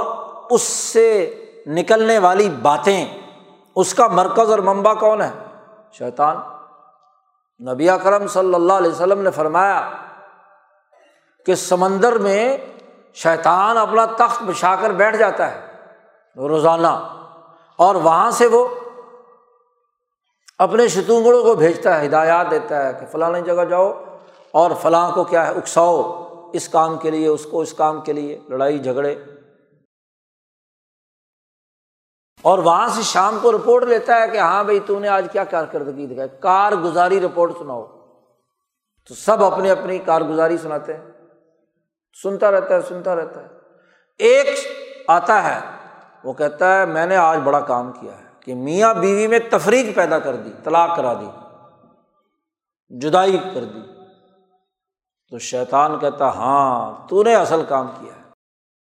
اس سے نکلنے والی باتیں، اس کا مرکز اور ممبا کون ہے؟ شیطان۔ نبی کرم صلی اللہ علیہ وسلم نے فرمایا کہ سمندر میں شیطان اپنا تخت بچھا کر بیٹھ جاتا ہے، روزانہ، اور وہاں سے وہ اپنے شتونگڑوں کو بھیجتا ہے، ہدایات دیتا ہے کہ فلاں جگہ جاؤ اور فلاں کو کیا ہے، اکساؤ۔ اس کام کے لیے، اس کو اس کام کے لیے لڑائی جھگڑے۔ اور وہاں سے شام کو رپورٹ لیتا ہے کہ ہاں بھائی، تو نے آج کیا کارکردگی دکھائی؟ کارگزاری رپورٹ سناؤ۔ تو سب اپنی اپنی کارگزاری سناتے ہیں۔ سنتا رہتا ہے، سنتا رہتا ہے۔ ایک آتا ہے، وہ کہتا ہے، میں نے آج بڑا کام کیا ہے کہ میاں بیوی میں تفریق پیدا کر دی، طلاق کرا دی، جدائی کر دی۔ تو شیطان کہتا ہاں تو نے اصل کام کیا ہے۔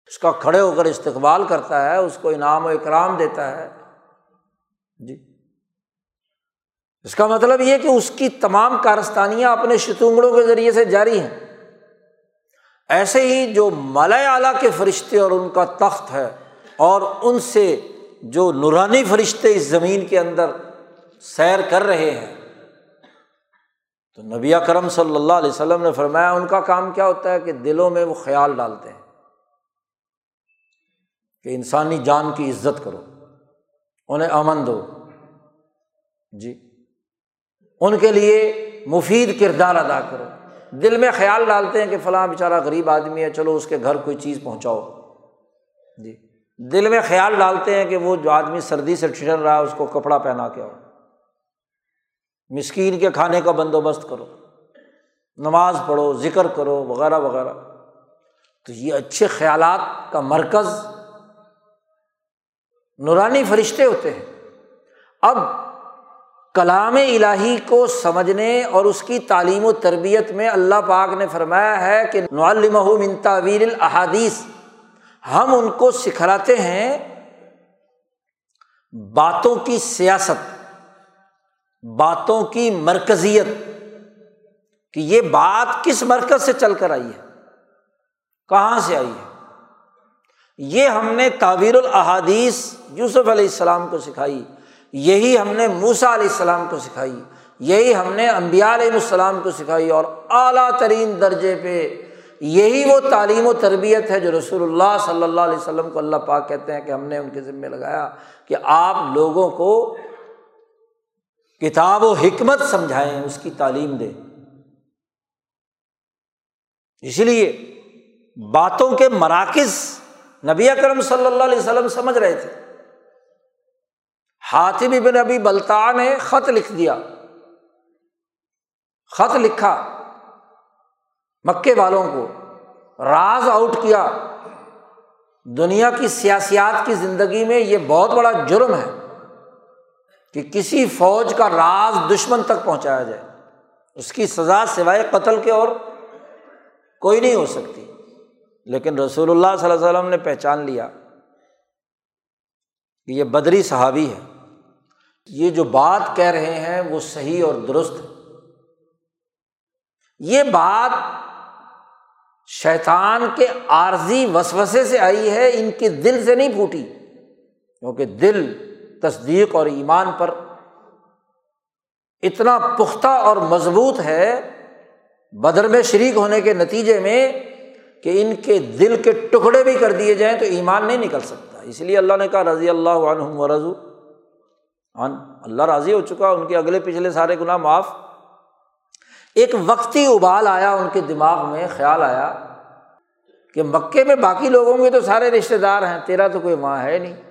اس کا کھڑے ہو کر استقبال کرتا ہے، اس کو انعام و اکرام دیتا ہے۔ جی۔ اس کا مطلب یہ کہ اس کی تمام کارستانیاں اپنے شتونگڑوں کے ذریعے سے جاری ہیں۔ ایسے ہی جو ملئے اعلیٰ کے فرشتے اور ان کا تخت ہے، اور ان سے جو نورانی فرشتے اس زمین کے اندر سیر کر رہے ہیں تو نبی کرم صلی اللہ علیہ وسلم نے فرمایا، ان کا کام کیا ہوتا ہے کہ دلوں میں وہ خیال ڈالتے ہیں کہ انسانی جان کی عزت کرو، انہیں امن دو۔ جی۔ ان کے لیے مفید کردار ادا کرو۔ دل میں خیال ڈالتے ہیں کہ فلاں بیچارہ غریب آدمی ہے، چلو اس کے گھر کوئی چیز پہنچاؤ۔ جی۔ دل میں خیال ڈالتے ہیں کہ وہ جو آدمی سردی سے ٹھنڈ رہا ہے، اس کو کپڑا پہنا کے آؤ۔ مسکین کے کھانے کا بندوبست کرو، نماز پڑھو، ذکر کرو، وغیرہ وغیرہ۔ تو یہ اچھے خیالات کا مرکز نورانی فرشتے ہوتے ہیں۔ اب کلام الہی کو سمجھنے اور اس کی تعلیم و تربیت میں اللہ پاک نے فرمایا ہے کہ من تعویل الحادیث ہم ان کو سکھلاتے ہیں باتوں کی سیاست۔ باتوں کی مرکزیت کہ یہ بات کس مرکز سے چل کر آئی ہے؟ کہاں سے آئی ہے؟ یہ ہم نے تعویر الحادیث یوسف علیہ السلام کو سکھائی، یہی ہم نے موسا علیہ السلام کو سکھائی، یہی ہم نے امبیا علیہ السلام کو سکھائی اور اعلیٰ ترین درجے پہ یہی وہ تعلیم و تربیت ہے جو رسول اللہ صلی اللہ علیہ وسلم کو اللہ پاک کہتے ہیں کہ ہم نے ان کے ذمے لگایا کہ آپ لوگوں کو کتاب و حکمت سمجھائیں، اس کی تعلیم دیں۔ اس لیے باتوں کے مراکز نبی اکرم صلی اللہ علیہ وسلم سمجھ رہے تھے۔ ہاتھی بن ابھی بلتا نے خط لکھ دیا۔ خط لکھا۔ مکے والوں کو راز آؤٹ کیا۔ دنیا کی سیاسیات کی زندگی میں یہ بہت بڑا جرم ہے۔ کہ کسی فوج کا راز دشمن تک پہنچایا جائے۔ اس کی سزا سوائے قتل کے اور کوئی نہیں ہو سکتی۔ لیکن رسول اللہ صلی اللہ علیہ وسلم نے پہچان لیا کہ یہ بدری صحابی ہے یہ جو بات کہہ رہے ہیں وہ صحیح اور درست ہے۔ یہ بات شیطان کے عارضی وسوسے سے آئی ہے، ان کے دل سے نہیں پھوٹی۔ کیونکہ دل تصدیق اور ایمان پر اتنا پختہ اور مضبوط ہے، بدر میں شریک ہونے کے نتیجے میں کہ ان کے دل کے ٹکڑے بھی کر دیے جائیں تو ایمان نہیں نکل سکتا۔ اس لیے اللہ نے کہا، رضی اللہ عنہ رضو۔ اللہ راضی ہو چکا، ان کے اگلے پچھلے سارے گناہ معاف۔ ایک وقتی ابال آیا ان کے دماغ میں، خیال آیا کہ مکے میں باقی لوگوں کے تو سارے رشتے دار ہیں، تیرا تو کوئی وہاں ہے نہیں۔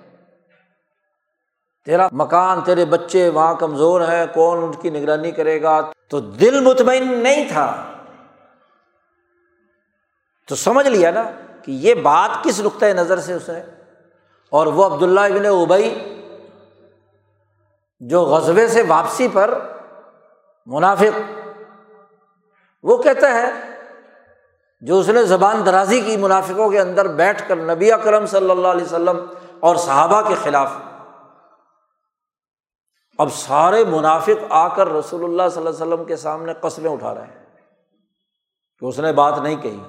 تیرا مکان، تیرے بچے وہاں کمزور ہیں، کون ان کی نگرانی کرے گا؟ تو دل مطمئن نہیں تھا۔ تو سمجھ لیا نا کہ یہ بات کس نقطۂ نظر سے اس نے؟ اور وہ عبداللہ ابن ابئی جو غزبے سے واپسی پر منافق، وہ کہتا ہے، جو اس نے زبان درازی کی منافقوں کے اندر بیٹھ کر نبی اکرم صلی اللہ علیہ وسلم اور صحابہ کے خلاف اب سارے منافق آ کر رسول اللہ صلی اللہ علیہ وسلم کے سامنے قصبیں اٹھا رہے ہیں کہ اس نے بات نہیں کہی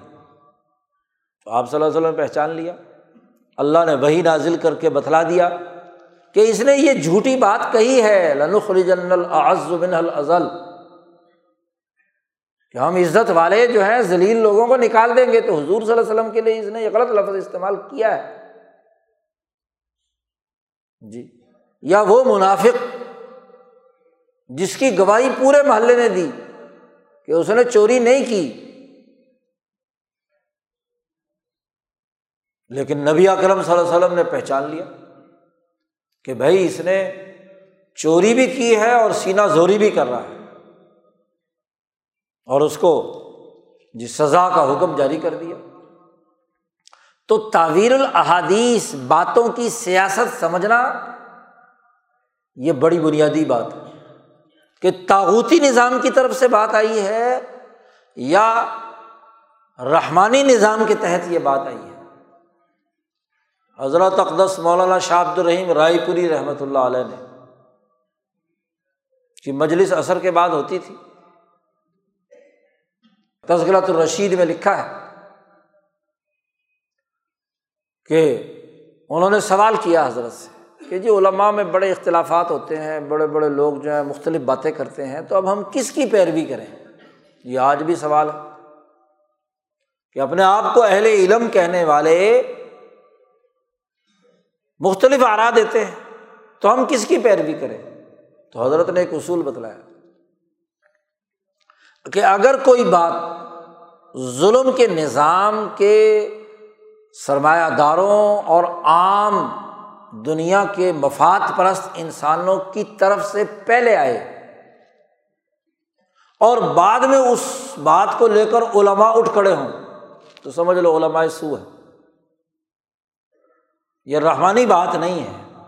تو آپ صلی اللہ علیہ وسلم پہچان لیا اللہ نے وہی نازل کر کے بتلا دیا کہ اس نے یہ جھوٹی بات کہی ہے لنخری جن العزن الزل کہ ہم عزت والے جو ہیں، ذلیل لوگوں کو نکال دیں گے۔ تو حضور صلی اللہ علیہ وسلم کے لیے اس نے یہ غلط لفظ استعمال کیا ہے۔ جی۔ یا وہ منافق جس کی گواہی پورے محلے نے دی کہ اس نے چوری نہیں کی۔ لیکن نبی اکرم صلی اللہ علیہ وسلم نے پہچان لیا کہ بھائی اس نے چوری بھی کی ہے اور سینا زوری بھی کر رہا ہے۔ اور اس کو جی سزا کا حکم جاری کر دیا۔ تو تعویر الحادیث باتوں کی سیاست سمجھنا یہ بڑی بنیادی بات ہے۔ کہ تاغوتی نظام کی طرف سے بات آئی ہے یا رحمانی نظام کے تحت یہ بات آئی ہے؟ حضرت اقدس مولانا شاہ عبد الرحیم رائے پوری رحمۃ اللہ علیہ نے کہ مجلس اثر کے بعد ہوتی تھی۔ تذکرت الرشید میں لکھا ہے کہ انہوں نے سوال کیا حضرت سے کہ جی علماء میں بڑے اختلافات ہوتے ہیں، بڑے بڑے لوگ جو ہیں مختلف باتیں کرتے ہیں، تو اب ہم کس کی پیروی کریں؟ یہ آج بھی سوال ہے کہ اپنے آپ کو اہل علم کہنے والے مختلف آرا دیتے ہیں، تو ہم کس کی پیروی کریں؟ تو حضرت نے ایک اصول بتلایا کہ اگر کوئی بات ظلم کے نظام کے سرمایہ داروں اور عام دنیا کے مفاد پرست انسانوں کی طرف سے پہلے آئے۔ اور بعد میں اس بات کو لے کر علما اٹھ کھڑے ہوں۔ تو سمجھ لو علماء سو ہے یہ رحمانی بات نہیں ہے۔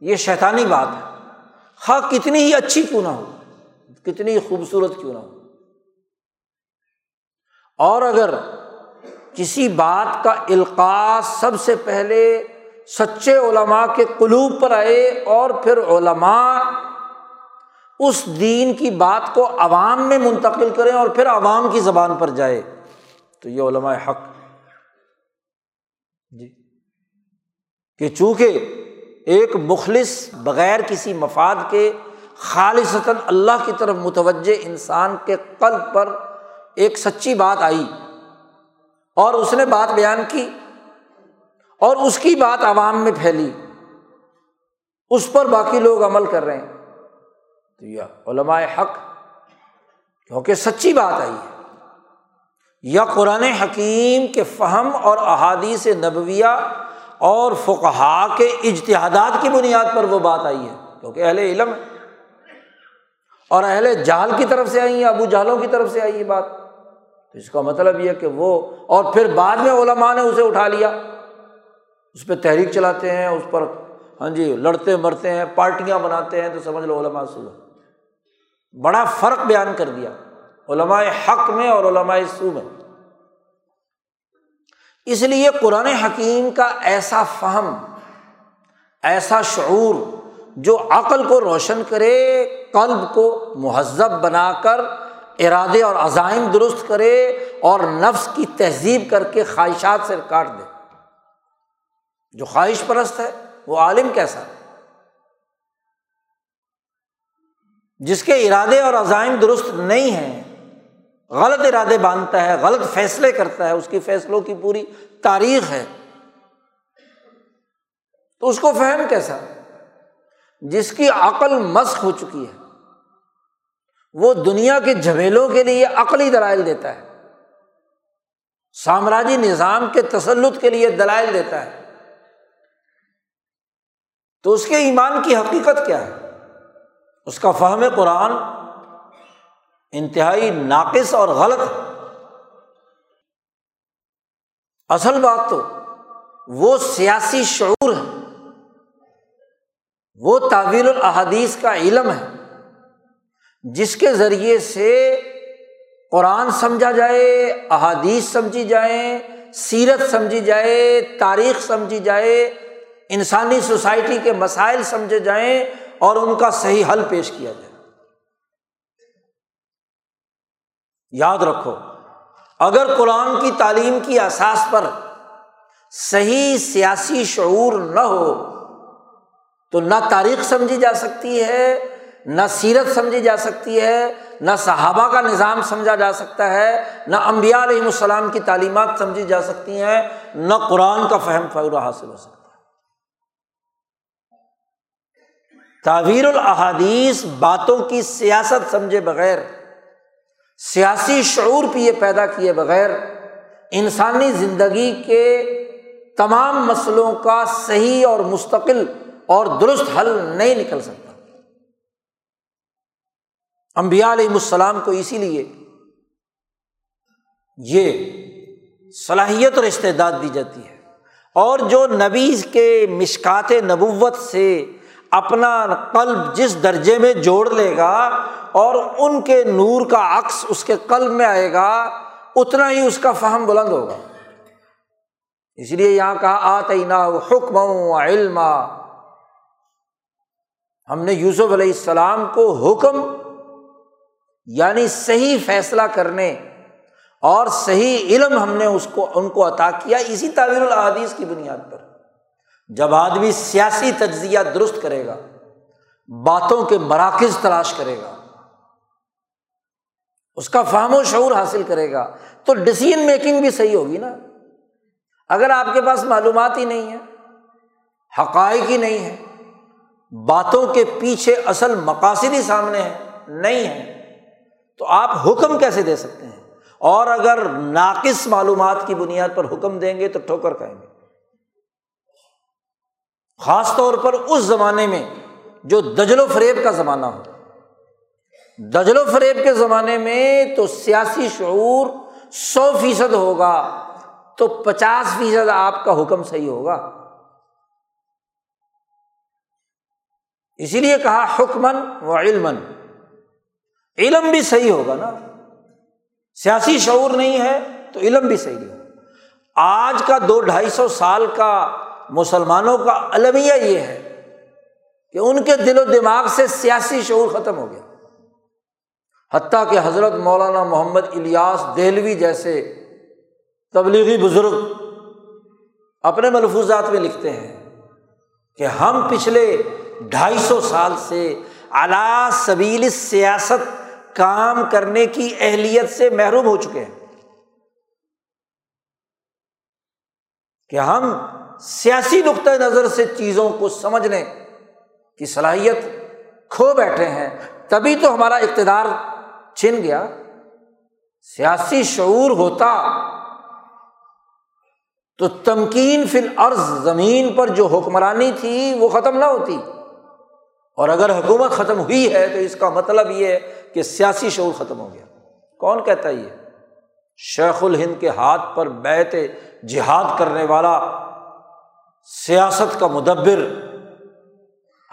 یہ شیطانی بات ہے۔ ہاں کتنی ہی اچھی کیوں نہ ہو۔ کتنی ہی خوبصورت کیوں نہ ہو۔ اور اگر کسی بات کا القاع سب سے پہلے سچے علماء کے قلوب پر آئے اور پھر علماء اس دین کی بات کو عوام میں منتقل کریں اور پھر عوام کی زبان پر جائے۔ تو یہ علماء حق۔ جی۔ کہ چونکہ ایک مخلص بغیر کسی مفاد کے خالصتاً اللہ کی طرف متوجہ انسان کے قلب پر ایک سچی بات آئی اور اس نے بات بیان کی اور اس کی بات عوام میں پھیلی۔ اس پر باقی لوگ عمل کر رہے ہیں۔ تو یہ علماء حق، کیونکہ سچی بات آئی ہے۔ یا قرآن حکیم کے فہم اور احادیث نبویہ اور فقہا کے اجتہادات کی بنیاد پر وہ بات آئی ہے، کیونکہ اہل علم ہے اور اہل جہل کی طرف سے آئی ہے ابو جہلوں کی طرف سے آئی ہے بات۔ تو اس کا مطلب یہ کہ وہ، اور پھر بعد میں علماء نے اسے اٹھا لیا۔ اس پہ تحریک چلاتے ہیں، اس پر ہاں جی لڑتے مرتے ہیں، پارٹیاں بناتے ہیں، تو سمجھ لو علماء سو بڑا فرق بیان کر دیا، علماء حق میں اور علماء سو میں۔ اس لیے قرآن حکیم کا ایسا فہم، ایسا شعور جو عقل کو روشن کرے، قلب کو مہذب بنا کر، ارادے اور عزائم درست کرے اور نفس کی تہذیب کر کے خواہشات سے کاٹ دے۔ جو خواہش پرست ہے، وہ عالم کیسا؟ جس کے ارادے اور عزائم درست نہیں ہیں، غلط ارادے باندھتا ہے، غلط فیصلے کرتا ہے، اس کی فیصلوں کی پوری تاریخ ہے۔ تو اس کو فہم کیسا؟ جس کی عقل مسخ ہو چکی ہے، وہ دنیا کے جھمیلوں کے لیے عقلی دلائل دیتا ہے۔ سامراجی نظام کے تسلط کے لیے دلائل دیتا ہے۔ تو اس کے ایمان کی حقیقت کیا ہے؟ اس کا فہم قرآن انتہائی ناقص اور غلط ہے۔ اصل بات تو وہ سیاسی شعور ہے، وہ تعویل الحادیث کا علم ہے، جس کے ذریعے سے قرآن سمجھا جائے، احادیث سمجھی جائیں، سیرت سمجھی جائے، تاریخ سمجھی جائے انسانی سوسائٹی کے مسائل سمجھے جائیں اور ان کا صحیح حل پیش کیا جائے۔ یاد رکھو، اگر قرآن کی تعلیم کی احساس پر صحیح سیاسی شعور نہ ہو، تو نہ تاریخ سمجھی جا سکتی ہے، نہ سیرت سمجھی جا سکتی ہے، نہ صحابہ کا نظام سمجھا جا سکتا ہے، نہ امبیا علیہ السلام کی تعلیمات سمجھی جا سکتی ہیں، نہ قرآن کا فہم فوراً حاصل ہو سکتا ہے تعویر الحادیث باتوں کی سیاست سمجھے بغیر، سیاسی شعور پیے پیدا کیے بغیر، انسانی زندگی کے تمام مسئلوں کا صحیح اور مستقل اور درست حل نہیں نکل سکتا۔ امبیا علیہ السلام کو اسی لیے یہ صلاحیت اور استعداد دی جاتی ہے۔ اور جو نبی کے مشکات نبوت سے اپنا قلب جس درجے میں جوڑ لے گا اور ان کے نور کا عکس اس کے قلب میں آئے گا، اتنا ہی اس کا فہم بلند ہوگا۔ اس لیے یہاں کہا آتینا حکم و علم ہم نے یوسف علیہ السلام کو حکم یعنی صحیح فیصلہ کرنے اور صحیح علم ہم نے اس کو، ان کو عطا کیا۔ اسی تعویر الحادیث کی بنیاد پر۔ جب آدمی سیاسی تجزیہ درست کرے گا، باتوں کے مراکز تلاش کرے گا، اس کا فہم و شعور حاصل کرے گا، تو ڈسیزن میکنگ بھی صحیح ہوگی نا۔ اگر آپ کے پاس معلومات ہی نہیں ہے حقائق ہی نہیں ہے باتوں کے پیچھے اصل مقاصد ہی سامنے ہے نہیں ہے تو آپ حکم کیسے دے سکتے ہیں؟ اور اگر ناقص معلومات کی بنیاد پر حکم دیں گے تو ٹھوکر کہیں گے۔ خاص طور پر اس زمانے میں جو دجل و فریب کا زمانہ ہو۔ دجل و فریب کے زمانے میں تو سیاسی شعور سو فیصد ہوگا، تو پچاس فیصد آپ کا حکم صحیح ہوگا۔ اسی لیے کہا حکمن و علمن علم بھی صحیح ہوگا نا۔ سیاسی شعور نہیں ہے تو علم بھی صحیح ہوگا۔ آج کا دو ڈھائی سو سال کا مسلمانوں کا المیہ یہ ہے کہ ان کے دل و دماغ سے سیاسی شعور ختم ہو گیا۔ حتیٰ کہ حضرت مولانا محمد الیاس دہلوی جیسے تبلیغی بزرگ اپنے ملفوظات میں لکھتے ہیں کہ ہم پچھلے ڈھائی سو سال سے اعلیٰ سبیل سیاست کام کرنے کی اہلیت سے محروم ہو چکے ہیں کہ ہم سیاسی نقطۂ نظر سے چیزوں کو سمجھنے کی صلاحیت کھو بیٹھے ہیں، تبھی تو ہمارا اقتدار چھن گیا۔ سیاسی شعور ہوتا تو تمکین فل عرض زمین پر جو حکمرانی تھی وہ ختم نہ ہوتی۔ اور اگر حکومت ختم ہوئی ہے تو اس کا مطلب یہ ہے کہ سیاسی شعور ختم ہو گیا۔ کون کہتا ہے یہ؟ شیخ الہند کے ہاتھ پر بیت جہاد کرنے والا سیاست کا مدبر،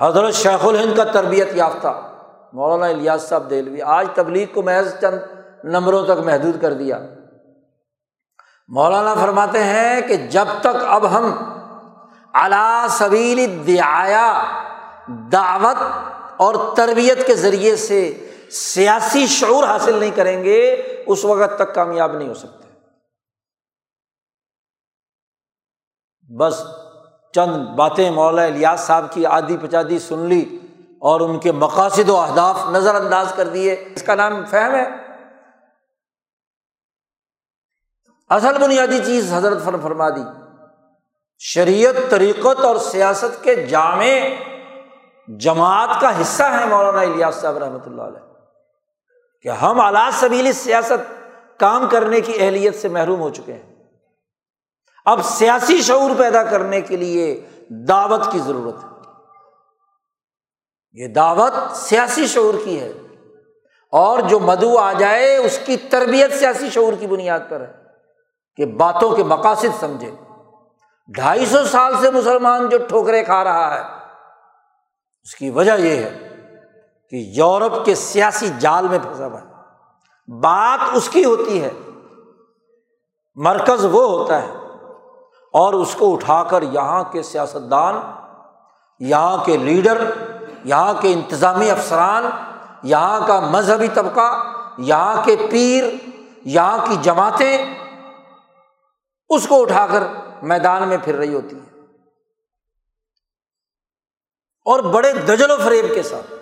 حضرت شیخ الہند کا تربیت یافتہ، مولانا الیاس صاحب دہلوی، آج تبلیغ کو محض چند نمبروں تک محدود کر دیا۔ مولانا فرماتے ہیں کہ جب تک اب ہم اعلیٰ سبیل دعایا دعوت اور تربیت کے ذریعے سے سیاسی شعور حاصل نہیں کریں گے، اس وقت تک کامیاب نہیں ہو سکتے۔ بس چند باتیں مولا الیاس صاحب کی آدھی پچادی سن لی اور ان کے مقاصد و اہداف نظر انداز کر دیے۔ اس کا نام فہم ہے۔ اصل بنیادی چیز حضرت فر فرما دی۔ شریعت، طریقت اور سیاست کے جامع جماعت کا حصہ ہے مولانا الیاس صاحب رحمۃ اللہ علیہ۔ کہ ہم اعلیٰ سبیلی سیاست کام کرنے کی اہلیت سے محروم ہو چکے ہیں۔ اب سیاسی شعور پیدا کرنے کے لیے دعوت کی ضرورت ہے۔ یہ دعوت سیاسی شعور کی ہے۔ اور جو مدو آ جائے، اس کی تربیت سیاسی شعور کی بنیاد پر ہے کہ باتوں کے مقاصد سمجھے۔ ڈھائی سو سال سے مسلمان جو ٹھوکرے کھا رہا ہے، اس کی وجہ یہ ہے کہ یورپ کے سیاسی جال میں پھنسا ہوا ہے۔ بات اس کی ہوتی ہے، مرکز وہ ہوتا ہے اور اس کو اٹھا کر یہاں کے سیاستدان، یہاں کے لیڈر، یہاں کے انتظامی افسران، یہاں کا مذہبی طبقہ، یہاں کے پیر، یہاں کی جماعتیں، اس کو اٹھا کر میدان میں پھر رہی ہوتی ہیں۔ اور بڑے دجل و فریب کے ساتھ۔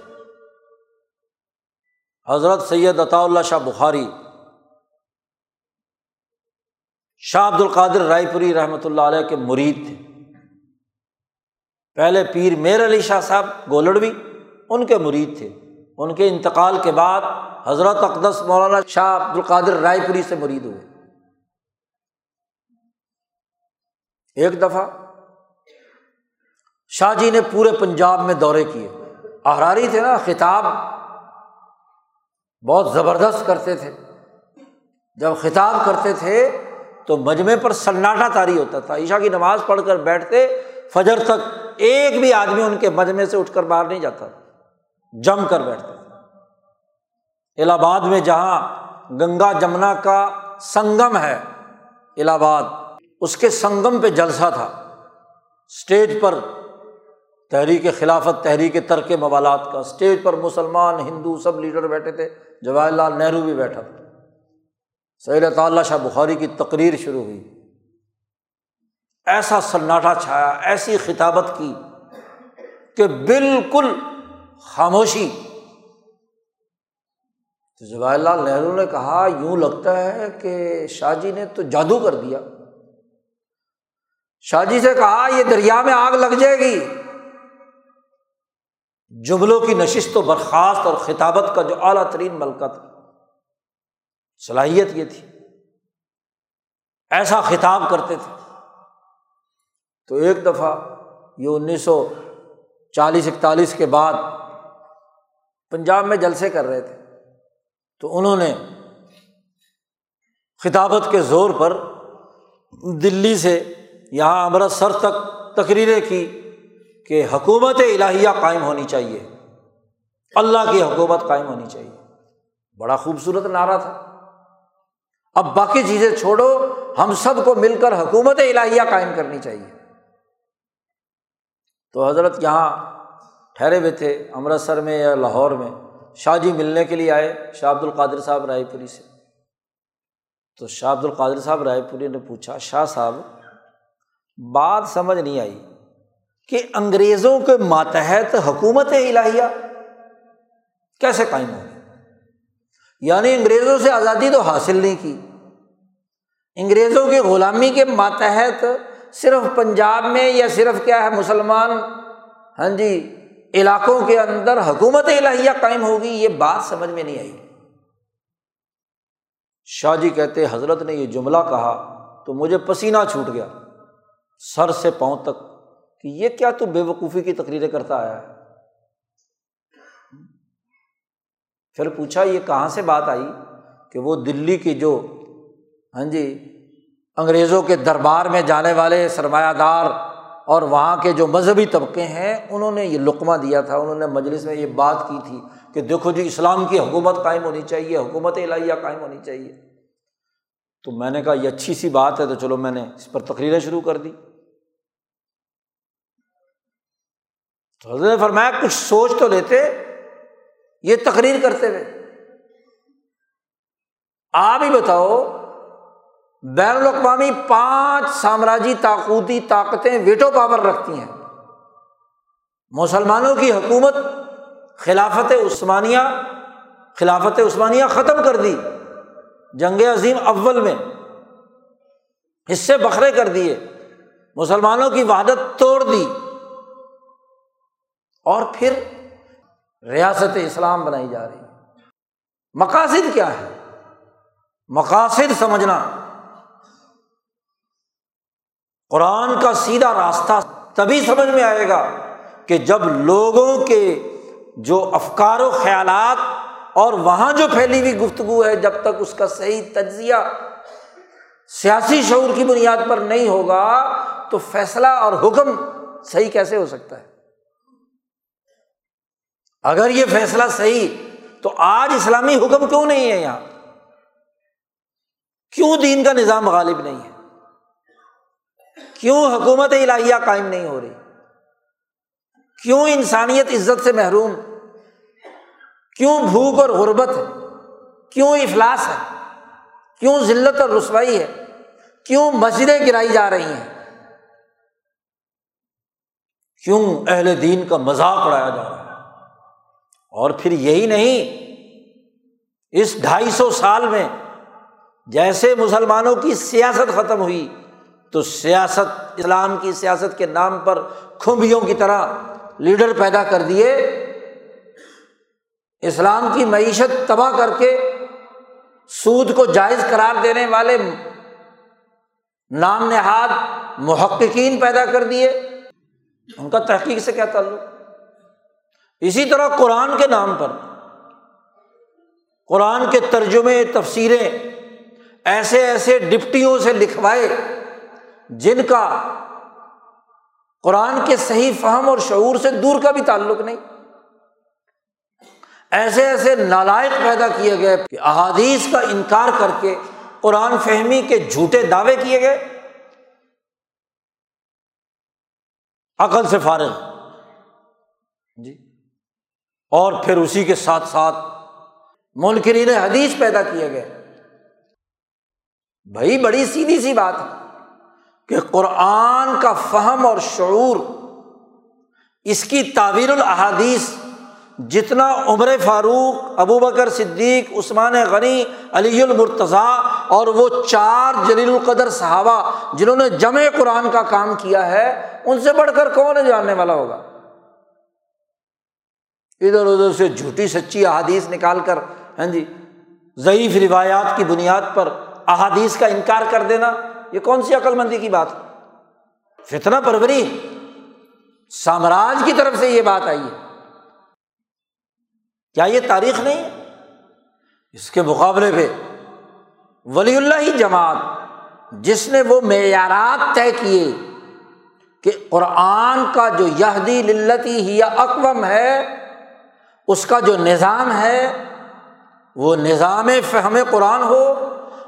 حضرت سید عطا اللہ شاہ بخاری شاہ عبد القادر رائے پوری رحمۃ اللہ علیہ کے مرید تھے۔ پہلے پیر میر علی شاہ صاحب گولڑوی ان کے مرید تھے۔ ان کے انتقال کے بعد حضرت اقدس مولانا شاہ عبد القادر رائے پوری سے مرید ہوئے۔ ایک دفعہ شاہ جی نے پورے پنجاب میں دورے کیے۔ احراری تھے نا، خطاب بہت زبردست کرتے تھے۔ جب خطاب کرتے تھے تو مجمے پر سناٹا تاری ہوتا تھا۔ عشا کی نماز پڑھ کر بیٹھتے، فجر تک ایک بھی آدمی ان کے مجمے سے اٹھ کر باہر نہیں جاتا جم کر بیٹھتے الہ آباد میں جہاں گنگا جمنا کا سنگم ہے الہ آباد اس کے سنگم پہ جلسہ تھا۔ اسٹیج پر تحریک خلافت، تحریک ترک موالات کا۔ اسٹیج پر مسلمان، ہندو سب لیڈر بیٹھے تھے۔ جواہر لال نہرو بھی بیٹھا تھا۔ سید تعالیٰ شاہ بخاری کی تقریر شروع ہوئی۔ ایسا سناٹا چھایا، ایسی خطابت کی کہ بالکل خاموشی۔ تو جواہر لال نہرو نے کہا، یوں لگتا ہے کہ شاہ جی نے تو جادو کر دیا۔ شاہ جی سے کہا، یہ دریا میں آگ لگ جائے گی۔ جملوں کی نشست و برخاست اور خطابت کا جو اعلیٰ ترین ملکہ تھا۔ صلاحیت یہ تھی۔ ایسا خطاب کرتے تھے۔ تو ایک دفعہ یہ انیس سو چالیس اکتالیس کے بعد پنجاب میں جلسے کر رہے تھے۔ تو انہوں نے خطابت کے زور پر دلی سے یہاں امرتسر تک تقریریں کی کہ حکومت الہیہ قائم ہونی چاہیے۔ اللہ کی حکومت قائم ہونی چاہیے۔ بڑا خوبصورت نعرہ تھا۔ اب باقی چیزیں چھوڑو، ہم سب کو مل کر حکومت الہیہ قائم کرنی چاہیے۔ تو حضرت یہاں ٹھہرے ہوئے تھے، امرتسر میں یا لاہور میں۔ شاہ جی ملنے کے لیے آئے، شاہ عبد القادر صاحب رائے پوری سے۔ تو شاہ عبد القادر صاحب رائے پوری نے پوچھا، شاہ صاحب، بات سمجھ نہیں آئی کہ انگریزوں کے ماتحت حکومت الہیہ کیسے قائم ہو یعنی انگریزوں سے آزادی تو حاصل نہیں کی۔ انگریزوں کی غلامی کے ماتحت صرف پنجاب میں یا صرف کیا ہے مسلمان؟ ہاں جی علاقوں کے اندر حکومت الہیہ قائم ہوگی، یہ بات سمجھ میں نہیں آئی۔ شاہ جی کہتے حضرت نے یہ جملہ کہا تو مجھے پسینہ چھوٹ گیا، سر سے پاؤں تک، کہ یہ کیا تو بے وقوفی کی تقریریں کرتا آیا ہے؟ پھر پوچھا، یہ کہاں سے بات آئی؟ کہ وہ دلی کی جو ہاں جی انگریزوں کے دربار میں جانے والے سرمایہ دار اور وہاں کے جو مذہبی طبقے ہیں، انہوں نے یہ لقمہ دیا تھا، انہوں نے مجلس میں یہ بات کی تھی کہ دیکھو جی اسلام کی حکومت قائم ہونی چاہیے، حکومت الہیہ قائم ہونی چاہیے۔ تو میں نے کہا، یہ اچھی سی بات ہے، تو چلو میں نے اس پر تقریریں شروع کر دی۔ تو حضرت نے فرمایا، کچھ سوچ تو لیتے یہ تقریر کرتے ہوئے۔ آپ ہی بتاؤ، بین الاقوامی پانچ سامراجی طاقوتی طاقتیں ویٹو پاور رکھتی ہیں۔ مسلمانوں کی حکومت خلافت عثمانیہ خلافت عثمانیہ ختم کر دی، جنگ عظیم اول میں۔ حصے بکھرے کر دیے۔ مسلمانوں کی وحدت توڑ دی۔ اور پھر ریاست اسلام بنائی جا رہی مقاصد کیا ہے مقاصد سمجھنا۔ قرآن کا سیدھا راستہ تبھی سمجھ میں آئے گا کہ جب لوگوں کے جو افکار و خیالات اور وہاں جو پھیلی ہوئی گفتگو ہے، جب تک اس کا صحیح تجزیہ سیاسی شعور کی بنیاد پر نہیں ہوگا، تو فیصلہ اور حکم صحیح کیسے ہو سکتا ہے؟ اگر یہ فیصلہ صحیح تو آج اسلامی حکم کیوں نہیں ہے یہاں؟ کیوں دین کا نظام غالب نہیں ہے؟ کیوں حکومت الہیہ قائم نہیں ہو رہی؟ کیوں انسانیت عزت سے محروم؟ کیوں بھوک اور غربت ہے؟ کیوں افلاس ہے؟ کیوں ذلت اور رسوائی ہے؟ کیوں مسجدیں گرائی جا رہی ہیں؟ کیوں اہل دین کا مذاق اڑایا جا رہا ہے؟ اور پھر یہی نہیں، اس ڈھائی سو سال میں جیسے مسلمانوں کی سیاست ختم ہوئی، تو سیاست، اسلام کی سیاست کے نام پر کھمبیوں کی طرح لیڈر پیدا کر دیے، اسلام کی معیشت تباہ کر کے سود کو جائز قرار دینے والے نام نہاد محققین پیدا کر دیے۔ ان کا تحقیق سے کیا تعلق؟ اسی طرح قرآن کے نام پر، قرآن کے ترجمے، تفسیریں ایسے ایسے ڈپٹیوں سے لکھوائے جن کا قرآن کے صحیح فہم اور شعور سے دور کا بھی تعلق نہیں۔ ایسے ایسے نالائق پیدا کیے گئے کہ احادیث کا انکار کر کے قرآن فہمی کے جھوٹے دعوے کیے گئے۔ عقل سے فارغ۔ اور پھر اسی کے ساتھ ساتھ منکرین حدیث پیدا کیے گئے۔ بھائی، بڑی سیدھی سی بات ہے کہ قرآن کا فہم اور شعور، اس کی تعویر الحادیث جتنا عمر فاروق، ابو بکر صدیق، عثمان غنی، علی المرتضیٰ اور وہ چار جلیل القدر صحابہ جنہوں نے جمع قرآن کا کام کیا ہے، ان سے بڑھ کر کون جاننے والا ہوگا؟ ادھر ادھر سے جھوٹی سچی احادیث نکال کر ہاں جی ضعیف روایات کی بنیاد پر احادیث کا انکار کر دینا، یہ کون سی عقل مندی کی بات؟ فتنا پروری، سامراج کی طرف سے یہ بات آئی ہے۔ کیا یہ تاریخ نہیں؟ ہے اس کے مقابلے پہ ولی اللہ ہی جماعت، جس نے وہ معیارات طے کیے کہ قرآن کا جو یہدی للتی ہی اقوام ہے اس کا جو نظام ہے، وہ نظام فہم قرآن ہو،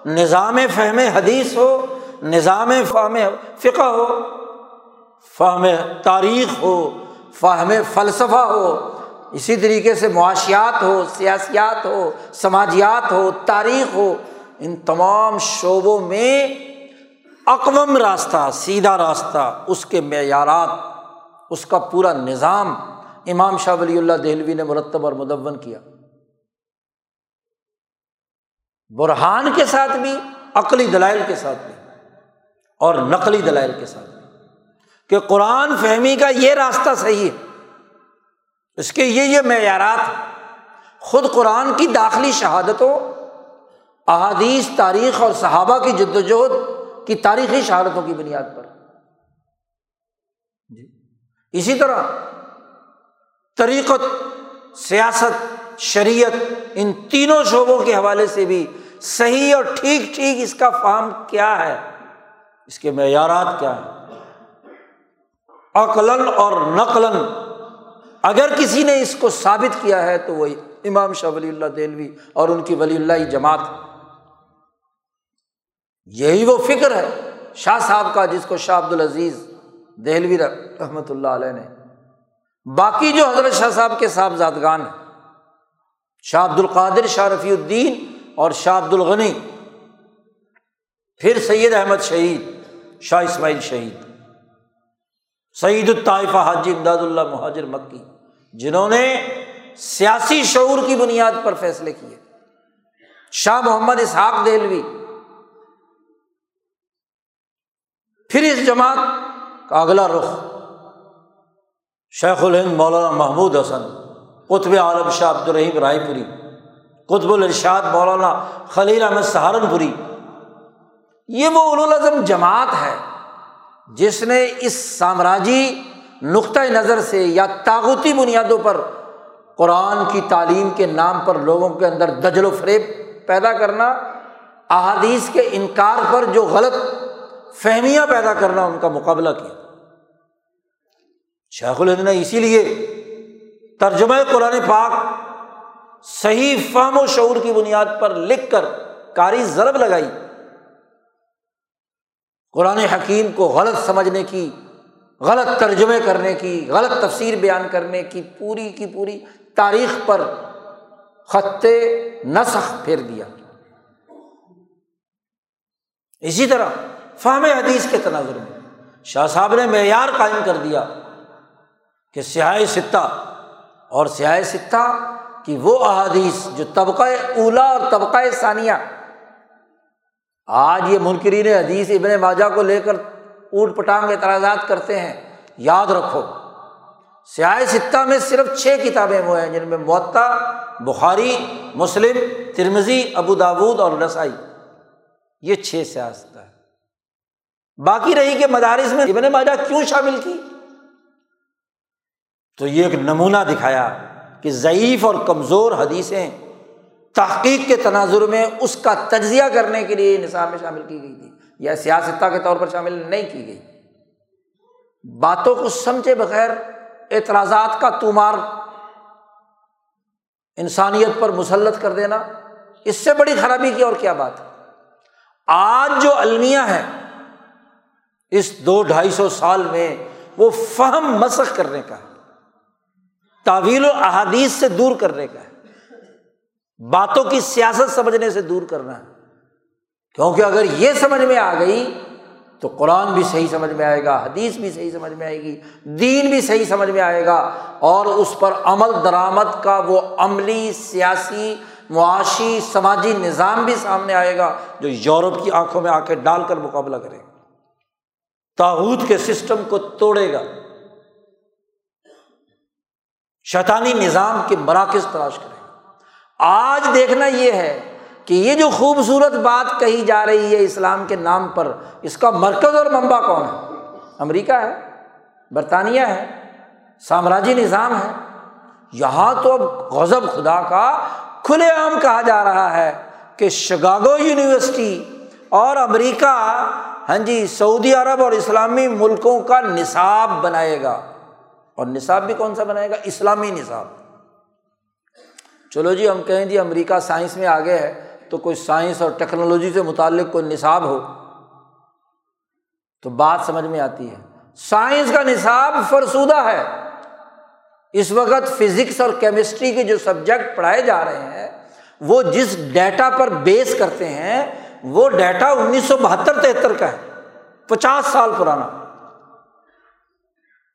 نظام فہم حدیث ہو، نظام فہم فقہ ہو، فہم تاریخ ہو، فہم فلسفہ ہو، اسی طریقے سے معاشیات ہو، سیاسیات ہو، سماجیات ہو، تاریخ ہو، ان تمام شعبوں میں اقوام راستہ، سیدھا راستہ، اس کے معیارات، اس کا پورا نظام امام شاہ ولی اللہ دہلوی نے مرتب اور مدون کیا۔ برہان کے ساتھ بھی، عقلی دلائل کے ساتھ بھی، اور نقلی دلائل کے ساتھ بھی۔ کہ قرآن فہمی کا یہ راستہ صحیح ہے۔ اس کے یہ یہ معیارات خود قرآن کی داخلی شہادتوں، احادیث، تاریخ اور صحابہ کی جد وجہد کی تاریخی شہادتوں کی بنیاد پر۔ جی۔ اسی طرح طریقت، سیاست، شریعت، ان تینوں شعبوں کے حوالے سے بھی صحیح اور ٹھیک ٹھیک اس کا فام کیا ہے؟ اس کے معیارات کیا ہے عقلاً اور نقلاً۔ اگر کسی نے اس کو ثابت کیا ہے تو وہ امام شاہ ولی اللہ دہلوی اور ان کی ولی اللہ جماعت۔ یہی وہ فکر ہے شاہ صاحب کا جس کو شاہ عبد العزیز دہلوی رحمۃ اللہ علیہ نے باقی جو حضرت شاہ صاحب کے صاحبزادگان ہیں، شاہ عبد القادر شاہ رفیع الدین اور شاہ عبد الغنی پھر سید احمد شہید، شاہ اسماعیل شہید سعید الطائفہ حاجی امداد اللہ مہاجر مکی، جنہوں نے سیاسی شعور کی بنیاد پر فیصلے کیے۔ شاہ محمد اسحاق دہلوی، پھر اس جماعت کا اگلا رخ۔ شیخ الہند مولانا محمود حسن، قطب عالم شاہ عبد الرحیم رائے پوری قطب الرشاد مولانا خلیل احمد سہارنپوری۔ یہ وہ الاظم جماعت ہے جس نے اس سامراجی نقطۂ نظر سے یا طاقتی بنیادوں پر قرآن کی تعلیم کے نام پر لوگوں کے اندر دجل و فریب پیدا کرنا، احادیث کے انکار پر جو غلط فہمیاں پیدا کرنا ان کا مقابلہ کیا۔ شیخ الہند نے اسی لیے ترجمہ قرآن پاک صحیح فہم و شعور کی بنیاد پر لکھ کر کاری ضرب لگائی۔ قرآن حکیم کو غلط سمجھنے کی، غلط ترجمے کرنے کی، غلط تفسیر بیان کرنے کی پوری کی پوری تاریخ پر خط نسخ پھیر دیا۔ اسی طرح فہم حدیث کے تناظر میں شاہ صاحب نے معیار قائم کر دیا۔ کہ سیاہ ستہ اور سیاہ ستہ کی وہ احادیث جو طبقۂ اولا اور طبقۂ ثانیہ، آج یہ منکرین حدیث ابن ماجا کو لے کر اوٹ پٹانگ اعتراضات کرتے ہیں، یاد رکھو۔ سیاہ ستہ میں صرف چھ کتابیں وہ ہیں جن میں معطا بخاری، مسلم ترمزی ابو داود اور رسائی یہ چھ سیاست ہے باقی رہی کہ مدارس میں ابن ماجا کیوں شامل کی؟ تو یہ ایک نمونہ دکھایا کہ ضعیف اور کمزور حدیثیں تحقیق کے تناظر میں اس کا تجزیہ کرنے کے لیے نصاب میں شامل کی گئی تھی یا سیاستہ کے طور پر شامل نہیں کی گئی۔ باتوں کو سمجھے بغیر اعتراضات کا تمار انسانیت پر مسلط کر دینا اس سے بڑی خرابی کی اور کیا بات ہے؟ آج جو المیہ ہے اس دو ڈھائی سو سال میں وہ فہم مسخ کرنے کا ہے۔ تعویل و احادیث سے دور کرنے کا ہے۔ باتوں کی سیاست سمجھنے سے دور کرنا ہے۔ کیونکہ اگر یہ سمجھ میں آ گئی تو قرآن بھی صحیح سمجھ میں آئے گا، حدیث بھی صحیح سمجھ میں آئے گی، دین بھی صحیح سمجھ میں آئے گا، اور اس پر عمل درآمد کا وہ عملی، سیاسی، معاشی، سماجی نظام بھی سامنے آئے گا جو یورپ کی آنکھوں میں آ کے ڈال کر مقابلہ کرے گا۔ تاحود کے سسٹم کو توڑے گا۔ شیطانی نظام کے مراکز تلاش کرے گا آج دیکھنا یہ ہے کہ یہ جو خوبصورت بات کہی جا رہی ہے اسلام کے نام پر، اس کا مرکز اور ممبا کون ہے؟ امریکہ ہے، برطانیہ ہے، سامراجی نظام ہے۔ یہاں تو اب غزب خدا کا کھلے عام کہا جا رہا ہے کہ شگاگو یونیورسٹی اور امریکہ ہاں جی سعودی عرب اور اسلامی ملکوں کا نصاب بنائے گا۔ اور نصاب بھی کون سا بنائے گا؟ اسلامی نصاب۔ چلو جی ہم کہیں جی امریکہ سائنس میں آگے ہے تو کوئی سائنس اور ٹیکنالوجی سے متعلق کوئی نصاب ہو تو بات سمجھ میں آتی ہے۔ سائنس کا نصاب فرسودہ ہے۔ اس وقت فزکس اور کیمسٹری کے جو سبجیکٹ پڑھائے جا رہے ہیں، وہ جس ڈیٹا پر بیس کرتے ہیں، وہ ڈیٹا انیس سو بہتر تہتر کا ہے۔ پچاس سال پرانا۔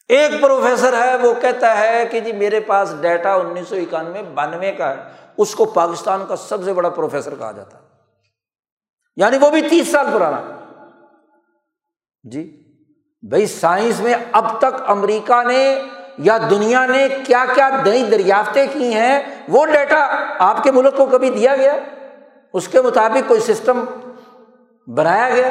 ایک پروفیسر ہے، وہ کہتا ہے کہ جی میرے پاس ڈیٹا انیس سو اکانوے، بانوے کا ہے، اس کو پاکستان کا سب سے بڑا پروفیسر کہا جاتا ہے۔ یعنی وہ بھی تیس سال پرانا۔ جی بھائی سائنس میں اب تک امریکہ نے یا دنیا نے کیا کیا نئی دریافتیں کی ہیں، وہ ڈیٹا آپ کے ملک کو کبھی دیا گیا؟ اس کے مطابق کوئی سسٹم بنایا گیا؟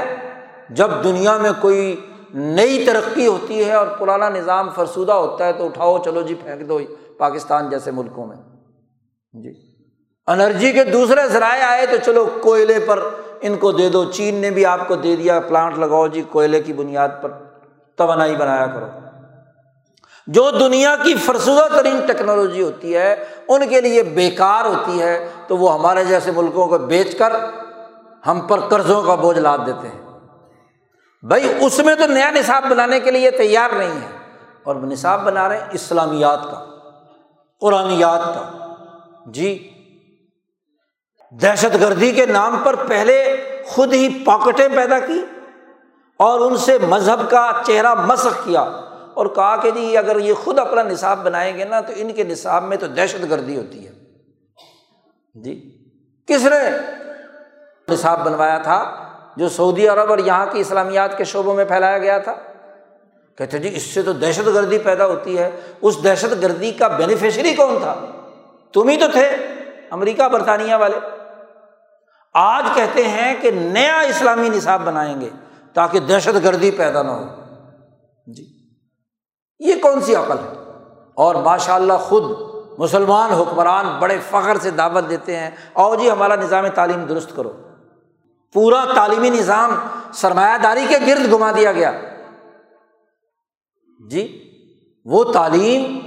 جب دنیا میں کوئی نئی ترقی ہوتی ہے اور پرانا نظام فرسودہ ہوتا ہے تو اٹھاؤ، چلو جی پھینک دو پاکستان جیسے ملکوں میں۔ جی۔ انرجی کے دوسرے ذرائع آئے تو چلو کوئلے پر ان کو دے دو۔ چین نے بھی آپ کو دے دیا، پلانٹ لگاؤ جی کوئلے کی بنیاد پر توانائی بنایا کرو۔ جو دنیا کی فرسودہ ترین ٹیکنالوجی ہوتی ہے، ان کے لیے بیکار ہوتی ہے تو وہ ہمارے جیسے ملکوں کو بیچ کر ہم پر قرضوں کا بوجھ لاد دیتے ہیں۔ بھائی اس میں تو نیا نصاب بنانے کے لیے تیار نہیں ہے۔ اور نصاب بنا رہے ہیں اسلامیات کا، قرآنیات کا۔ جی دہشت گردی کے نام پر پہلے خود ہی پاکٹیں پیدا کی اور ان سے مذہب کا چہرہ مسخ کیا اور کہا کہ جی اگر یہ خود اپنا نصاب بنائیں گے نا تو ان کے نصاب میں تو دہشت گردی ہوتی ہے۔ جی کس نے نصاب بنوایا تھا؟ جو سعودی عرب اور یہاں کی اسلامیات کے شعبوں میں پھیلایا گیا تھا، کہتے جی اس سے تو دہشت گردی پیدا ہوتی ہے، اس دہشت گردی کا بینیفیشری کون تھا؟ تم ہی تو تھے، امریکہ، برطانیہ والے۔ آج کہتے ہیں کہ نیا اسلامی نصاب بنائیں گے تاکہ دہشت گردی پیدا نہ ہو۔ جی یہ کون سی عقل ہے؟ اور ماشاء اللہ خود مسلمان حکمران بڑے فخر سے دعوت دیتے ہیں اور جی ہمارا نظام تعلیم درست کرو۔ پورا تعلیمی نظام سرمایہ داری کے گرد گھما دیا گیا۔ جی وہ تعلیم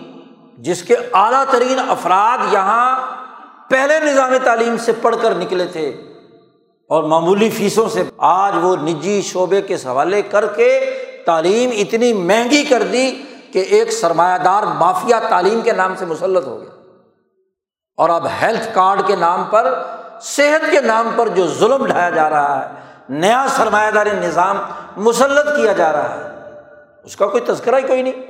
جس کے اعلیٰ ترین افراد یہاں پہلے نظام تعلیم سے پڑھ کر نکلے تھے اور معمولی فیسوں سے۔ آج وہ نجی شعبے کے حوالے کر کے تعلیم اتنی مہنگی کر دی کہ ایک سرمایہ دار مافیا تعلیم کے نام سے مسلط ہو گیا۔ اور اب ہیلتھ کارڈ کے نام پر صحت کے نام پر جو ظلم ڈھایا جا رہا ہے، نیا سرمایہ داری نظام مسلط کیا جا رہا ہے، اس کا کوئی تذکرہ ہی کوئی نہیں۔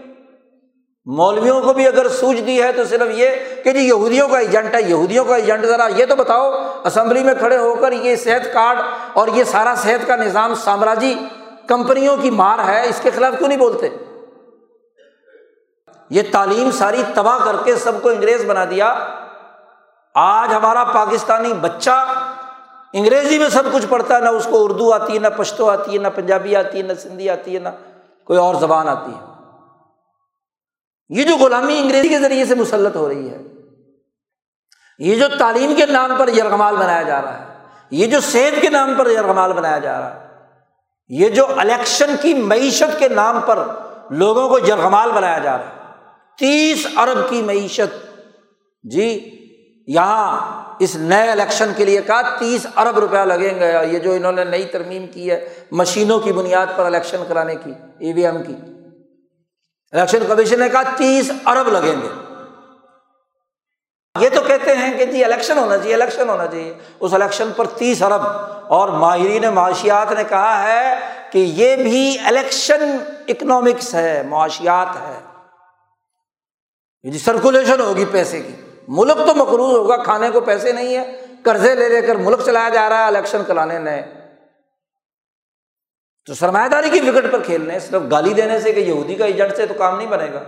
مولویوں کو بھی اگر سوچ دی ہے تو صرف یہ کہ جی یہودیوں کا ایجنٹ ہے، یہودیوں کا ایجنٹ ذرا یہ تو بتاؤ، اسمبلی میں کھڑے ہو کر یہ صحت کارڈ اور یہ سارا صحت کا نظام سامراجی کمپنیوں کی مار ہے، اس کے خلاف کیوں نہیں بولتے؟ یہ تعلیم ساری تباہ کر کے سب کو انگریز بنا دیا۔ آج ہمارا پاکستانی بچہ انگریزی میں سب کچھ پڑھتا ہے، نہ اس کو اردو آتی ہے، نہ پشتو آتی ہے، نہ پنجابی آتی ہے، نہ سندھی آتی ہے، نہ کوئی اور زبان آتی ہے۔ یہ جو غلامی انگریزی کے ذریعے سے مسلط ہو رہی ہے، یہ جو تعلیم کے نام پر یرغمال بنایا جا رہا ہے، یہ جو صحت کے نام پر یرغمال بنایا جا رہا ہے، یہ جو الیکشن کی معیشت کے نام پر لوگوں کو یرغمال بنایا جا رہا ہے۔ تیس ارب کی معیشت۔ جی یہاں اس نئے الیکشن کے لیے کہا تیس ارب روپیہ لگیں گے یہ جو انہوں نے نئی ترمیم کی ہے، مشینوں کی بنیاد پر الیکشن کرانے کی ای وی ایم کی۔ الیکشن کمیشن نے کہا تیس ارب لگیں گے۔ یہ تو کہتے ہیں کہ جی الیکشن ہونا چاہیے، الیکشن ہونا چاہیے۔ اس الیکشن پر تیس ارب۔ اور ماہرین معاشیات نے کہا ہے کہ یہ بھی الیکشن اکنامکس ہے، معاشیات ہے۔ جی سرکولیشن ہوگی پیسے کی۔ ملک تو مقروض ہوگا، کھانے کو پیسے نہیں ہے، قرضے لے لے کر ملک چلایا جا رہا ہے، الیکشن کرانے نئے۔ تو سرمایہ داری کی وکٹ پر کھیلنے، صرف گالی دینے سے کہ یہودی کا ایجنٹ سے تو کام نہیں بنے گا۔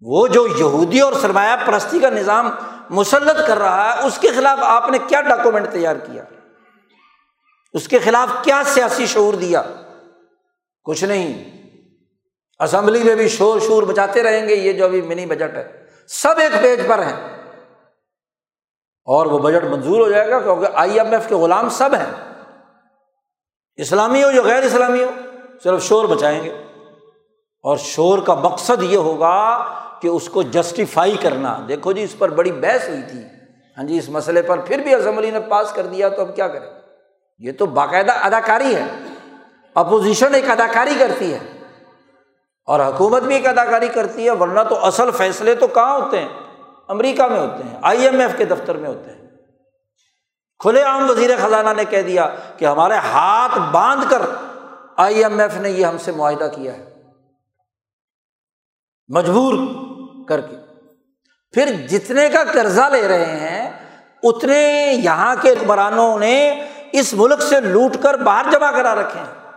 وہ جو یہودی اور سرمایہ پرستی کا نظام مسلط کر رہا ہے، اس کے خلاف آپ نے کیا ڈاکومنٹ تیار کیا؟ اس کے خلاف کیا سیاسی شعور دیا؟ کچھ نہیں۔ اسمبلی میں بھی شور شور بچاتے رہیں گے، یہ جو ابھی منی بجٹ ہے۔ سب ایک پیج پر ہیں۔ اور وہ بجٹ منظور ہو جائے گا کیونکہ آئی ایم ایف کے غلام سب ہیں۔ اسلامی ہو یا غیر اسلامی ہو، صرف شور بچائیں گے۔ اور شور کا مقصد یہ ہوگا کہ اس کو جسٹیفائی کرنا۔ دیکھو جی اس پر بڑی بحث ہوئی تھی۔ ہاں جی اس مسئلے پر پھر بھی اسمبلی نے پاس کر دیا، تو اب کیا کریں؟ یہ تو باقاعدہ اداکاری ہے۔ اپوزیشن ایک اداکاری کرتی ہے۔ اور حکومت بھی ایک اداکاری کرتی ہے، ورنہ تو اصل فیصلے تو کہاں ہوتے ہیں؟ امریکہ میں ہوتے ہیں، آئی ایم ایف کے دفتر میں ہوتے ہیں۔ کھلے عام وزیر خزانہ نے کہہ دیا کہ ہمارے ہاتھ باندھ کر آئی ایم ایف نے یہ ہم سے معاہدہ کیا ہے۔ مجبور کر کے۔ پھر جتنے کا قرضہ لے رہے ہیں، اتنے یہاں کے حکمرانوں نے اس ملک سے لوٹ کر باہر جمع کرا رکھے ہیں۔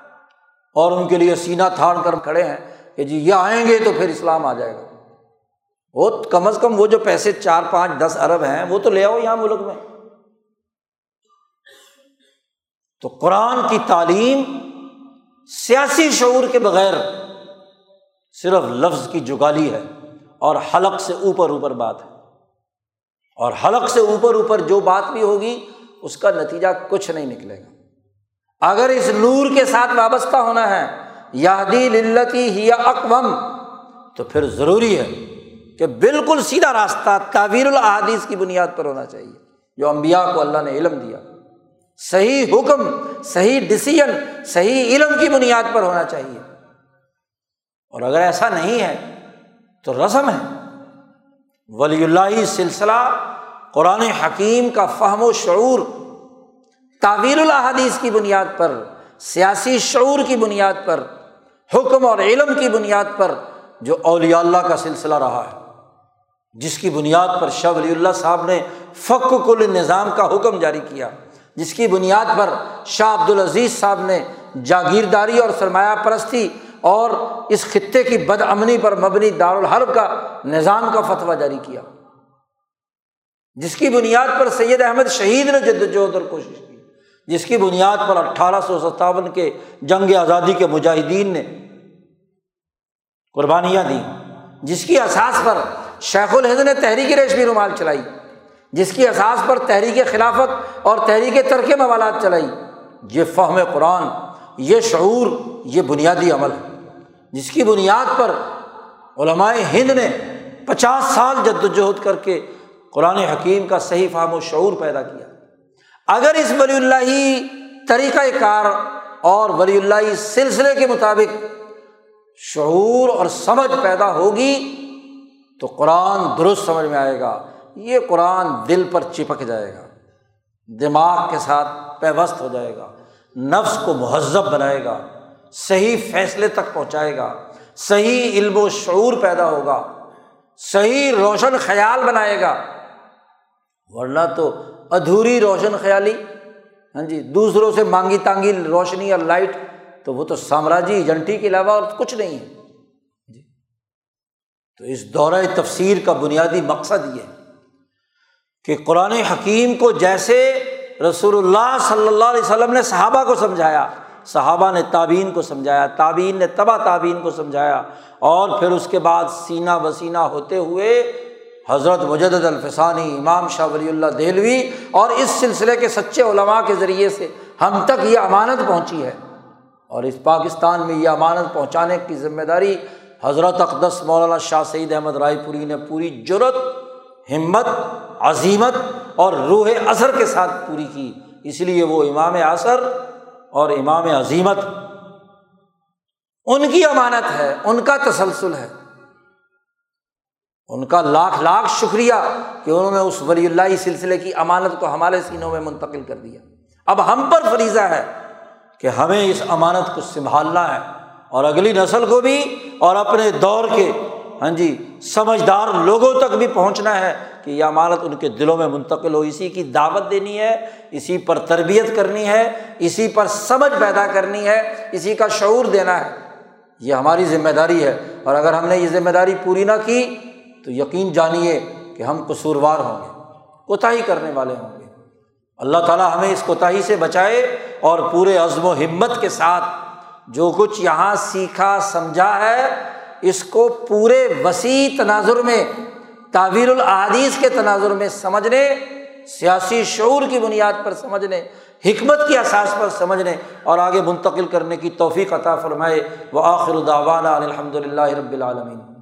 اور ان کے لیے سینا تھاڑ کر کھڑے ہیں۔ کہ جی یہ آئیں گے تو پھر اسلام آ جائے گا۔ وہ کم از کم وہ جو پیسے چار پانچ دس ارب ہیں وہ تو لے آؤ یہاں ملک میں۔ تو قرآن کی تعلیم سیاسی شعور کے بغیر صرف لفظ کی جگالی ہے اور حلق سے اوپر اوپر بات ہے۔ اور حلق سے اوپر اوپر جو بات بھی ہوگی، اس کا نتیجہ کچھ نہیں نکلے گا۔ اگر اس نور کے ساتھ وابستہ ہونا ہے یادی للتی ہی اقوام تو پھر ضروری ہے کہ بالکل سیدھا راستہ تعویر الحادیث کی بنیاد پر ہونا چاہیے، جو امبیا کو اللہ نے علم دیا۔ صحیح حکم، صحیح ڈسیزن صحیح علم کی بنیاد پر ہونا چاہیے۔ اور اگر ایسا نہیں ہے تو رسم ہے۔ ولی اللہ سلسلہ قرآن حکیم کا فہم و شعور تعویر الحادیث کی بنیاد پر، سیاسی شعور کی بنیاد پر حکم اور علم کی بنیاد پر جو اولیاء اللہ کا سلسلہ رہا ہے، جس کی بنیاد پر شاہ ولی اللہ صاحب نے فق کل نظام کا حکم جاری کیا، جس کی بنیاد پر شاہ عبد العزیز صاحب نے جاگیرداری اور سرمایہ پرستی اور اس خطے کی بد امنی پر مبنی دارالحرب کا نظام کا فتویٰ جاری کیا۔ جس کی بنیاد پر سید احمد شہید نے جد وجہد اور کوشش کی۔ جس کی بنیاد پر اٹھارہ سو ستاون کے جنگ آزادی کے مجاہدین نے قربانیاں دیں، جس کی احساس پر شیخ الہند نے تحریک ریشمی رومال چلائی، جس کی احساس پر تحریک خلافت اور تحریک ترک موالات چلائی۔ یہ فہم قرآن، یہ شعور، یہ بنیادی عمل ہے۔ جس کی بنیاد پر علمائے ہند نے پچاس سال جد وجہد کر کے قرآن حکیم کا صحیح فہم و شعور پیدا کیا۔ اگر اس ولی اللہ طریقۂ کار اور ولی اللہ سلسلے کے مطابق شعور اور سمجھ پیدا ہوگی، تو قرآن درست سمجھ میں آئے گا۔ یہ قرآن دل پر چپک جائے گا۔ دماغ کے ساتھ پیوست ہو جائے گا۔ نفس کو مہذب بنائے گا۔ صحیح فیصلے تک پہنچائے گا۔ صحیح علم و شعور پیدا ہوگا۔ صحیح روشن خیال بنائے گا۔ ورنہ تو ادھوری روشن خیالی ہاں جی دوسروں سے مانگی تانگی روشنی اور لائٹ، تو وہ تو سامراجی ایجنٹی کے علاوہ اور کچھ نہیں ہے۔ جی۔ تو اس دورۂ تفسیر کا بنیادی مقصد یہ ہے کہ قرآن حکیم کو جیسے رسول اللہ صلی اللہ علیہ وسلم نے صحابہ کو سمجھایا، صحابہ نے تعبین کو سمجھایا تعبین نے تبا تعبین کو سمجھایا، اور پھر اس کے بعد سینہ بسینہ ہوتے ہوئے حضرت مجد الفسانی، امام شاہ ولی اللہ دہلوی اور اس سلسلے کے سچے علماء کے ذریعے سے ہم تک یہ امانت پہنچی ہے۔ اور اس پاکستان میں یہ امانت پہنچانے کی ذمہ داری حضرت اقدس مولانا شاہ سعید احمد رائے پوری نے پوری جرت ہمت، عظیمت اور روح اثر کے ساتھ پوری کی۔ اس لیے وہ امام اثر اور امام عظیمت، ان کی امانت ہے، ان کا تسلسل ہے۔ ان کا لاکھ لاکھ شکریہ کہ انہوں نے اس ولی اللہ سلسلے کی امانت کو ہمارے سینوں میں منتقل کر دیا۔ اب ہم پر فریضہ ہے کہ ہمیں اس امانت کو سنبھالنا ہے اور اگلی نسل کو بھی اور اپنے دور کے ہاں جی سمجھدار لوگوں تک بھی پہنچنا ہے کہ یہ امانت ان کے دلوں میں منتقل ہو۔ اسی کی دعوت دینی ہے، اسی پر تربیت کرنی ہے، اسی پر سمجھ پیدا کرنی ہے، اسی کا شعور دینا ہے۔ یہ ہماری ذمہ داری ہے اور اگر ہم نے یہ ذمہ داری پوری نہ کی تو یقین جانیے کہ ہم قصوروار ہوں گے، کوتاہی کرنے والے ہوں گے۔ اللہ تعالیٰ ہمیں اس کوتاہی سے بچائے اور پورے عزم و ہمت کے ساتھ جو کچھ یہاں سیکھا، سمجھا ہے، اس کو پورے وسیع تناظر میں تعویر العادیث کے تناظر میں سمجھنے، سیاسی شعور کی بنیاد پر سمجھنے، حکمت کی احساس پر سمجھنے اور آگے منتقل کرنے کی توفیق عطا فرمائے۔ وہ آخر الداوانہ الحمد للہ رب العالمین۔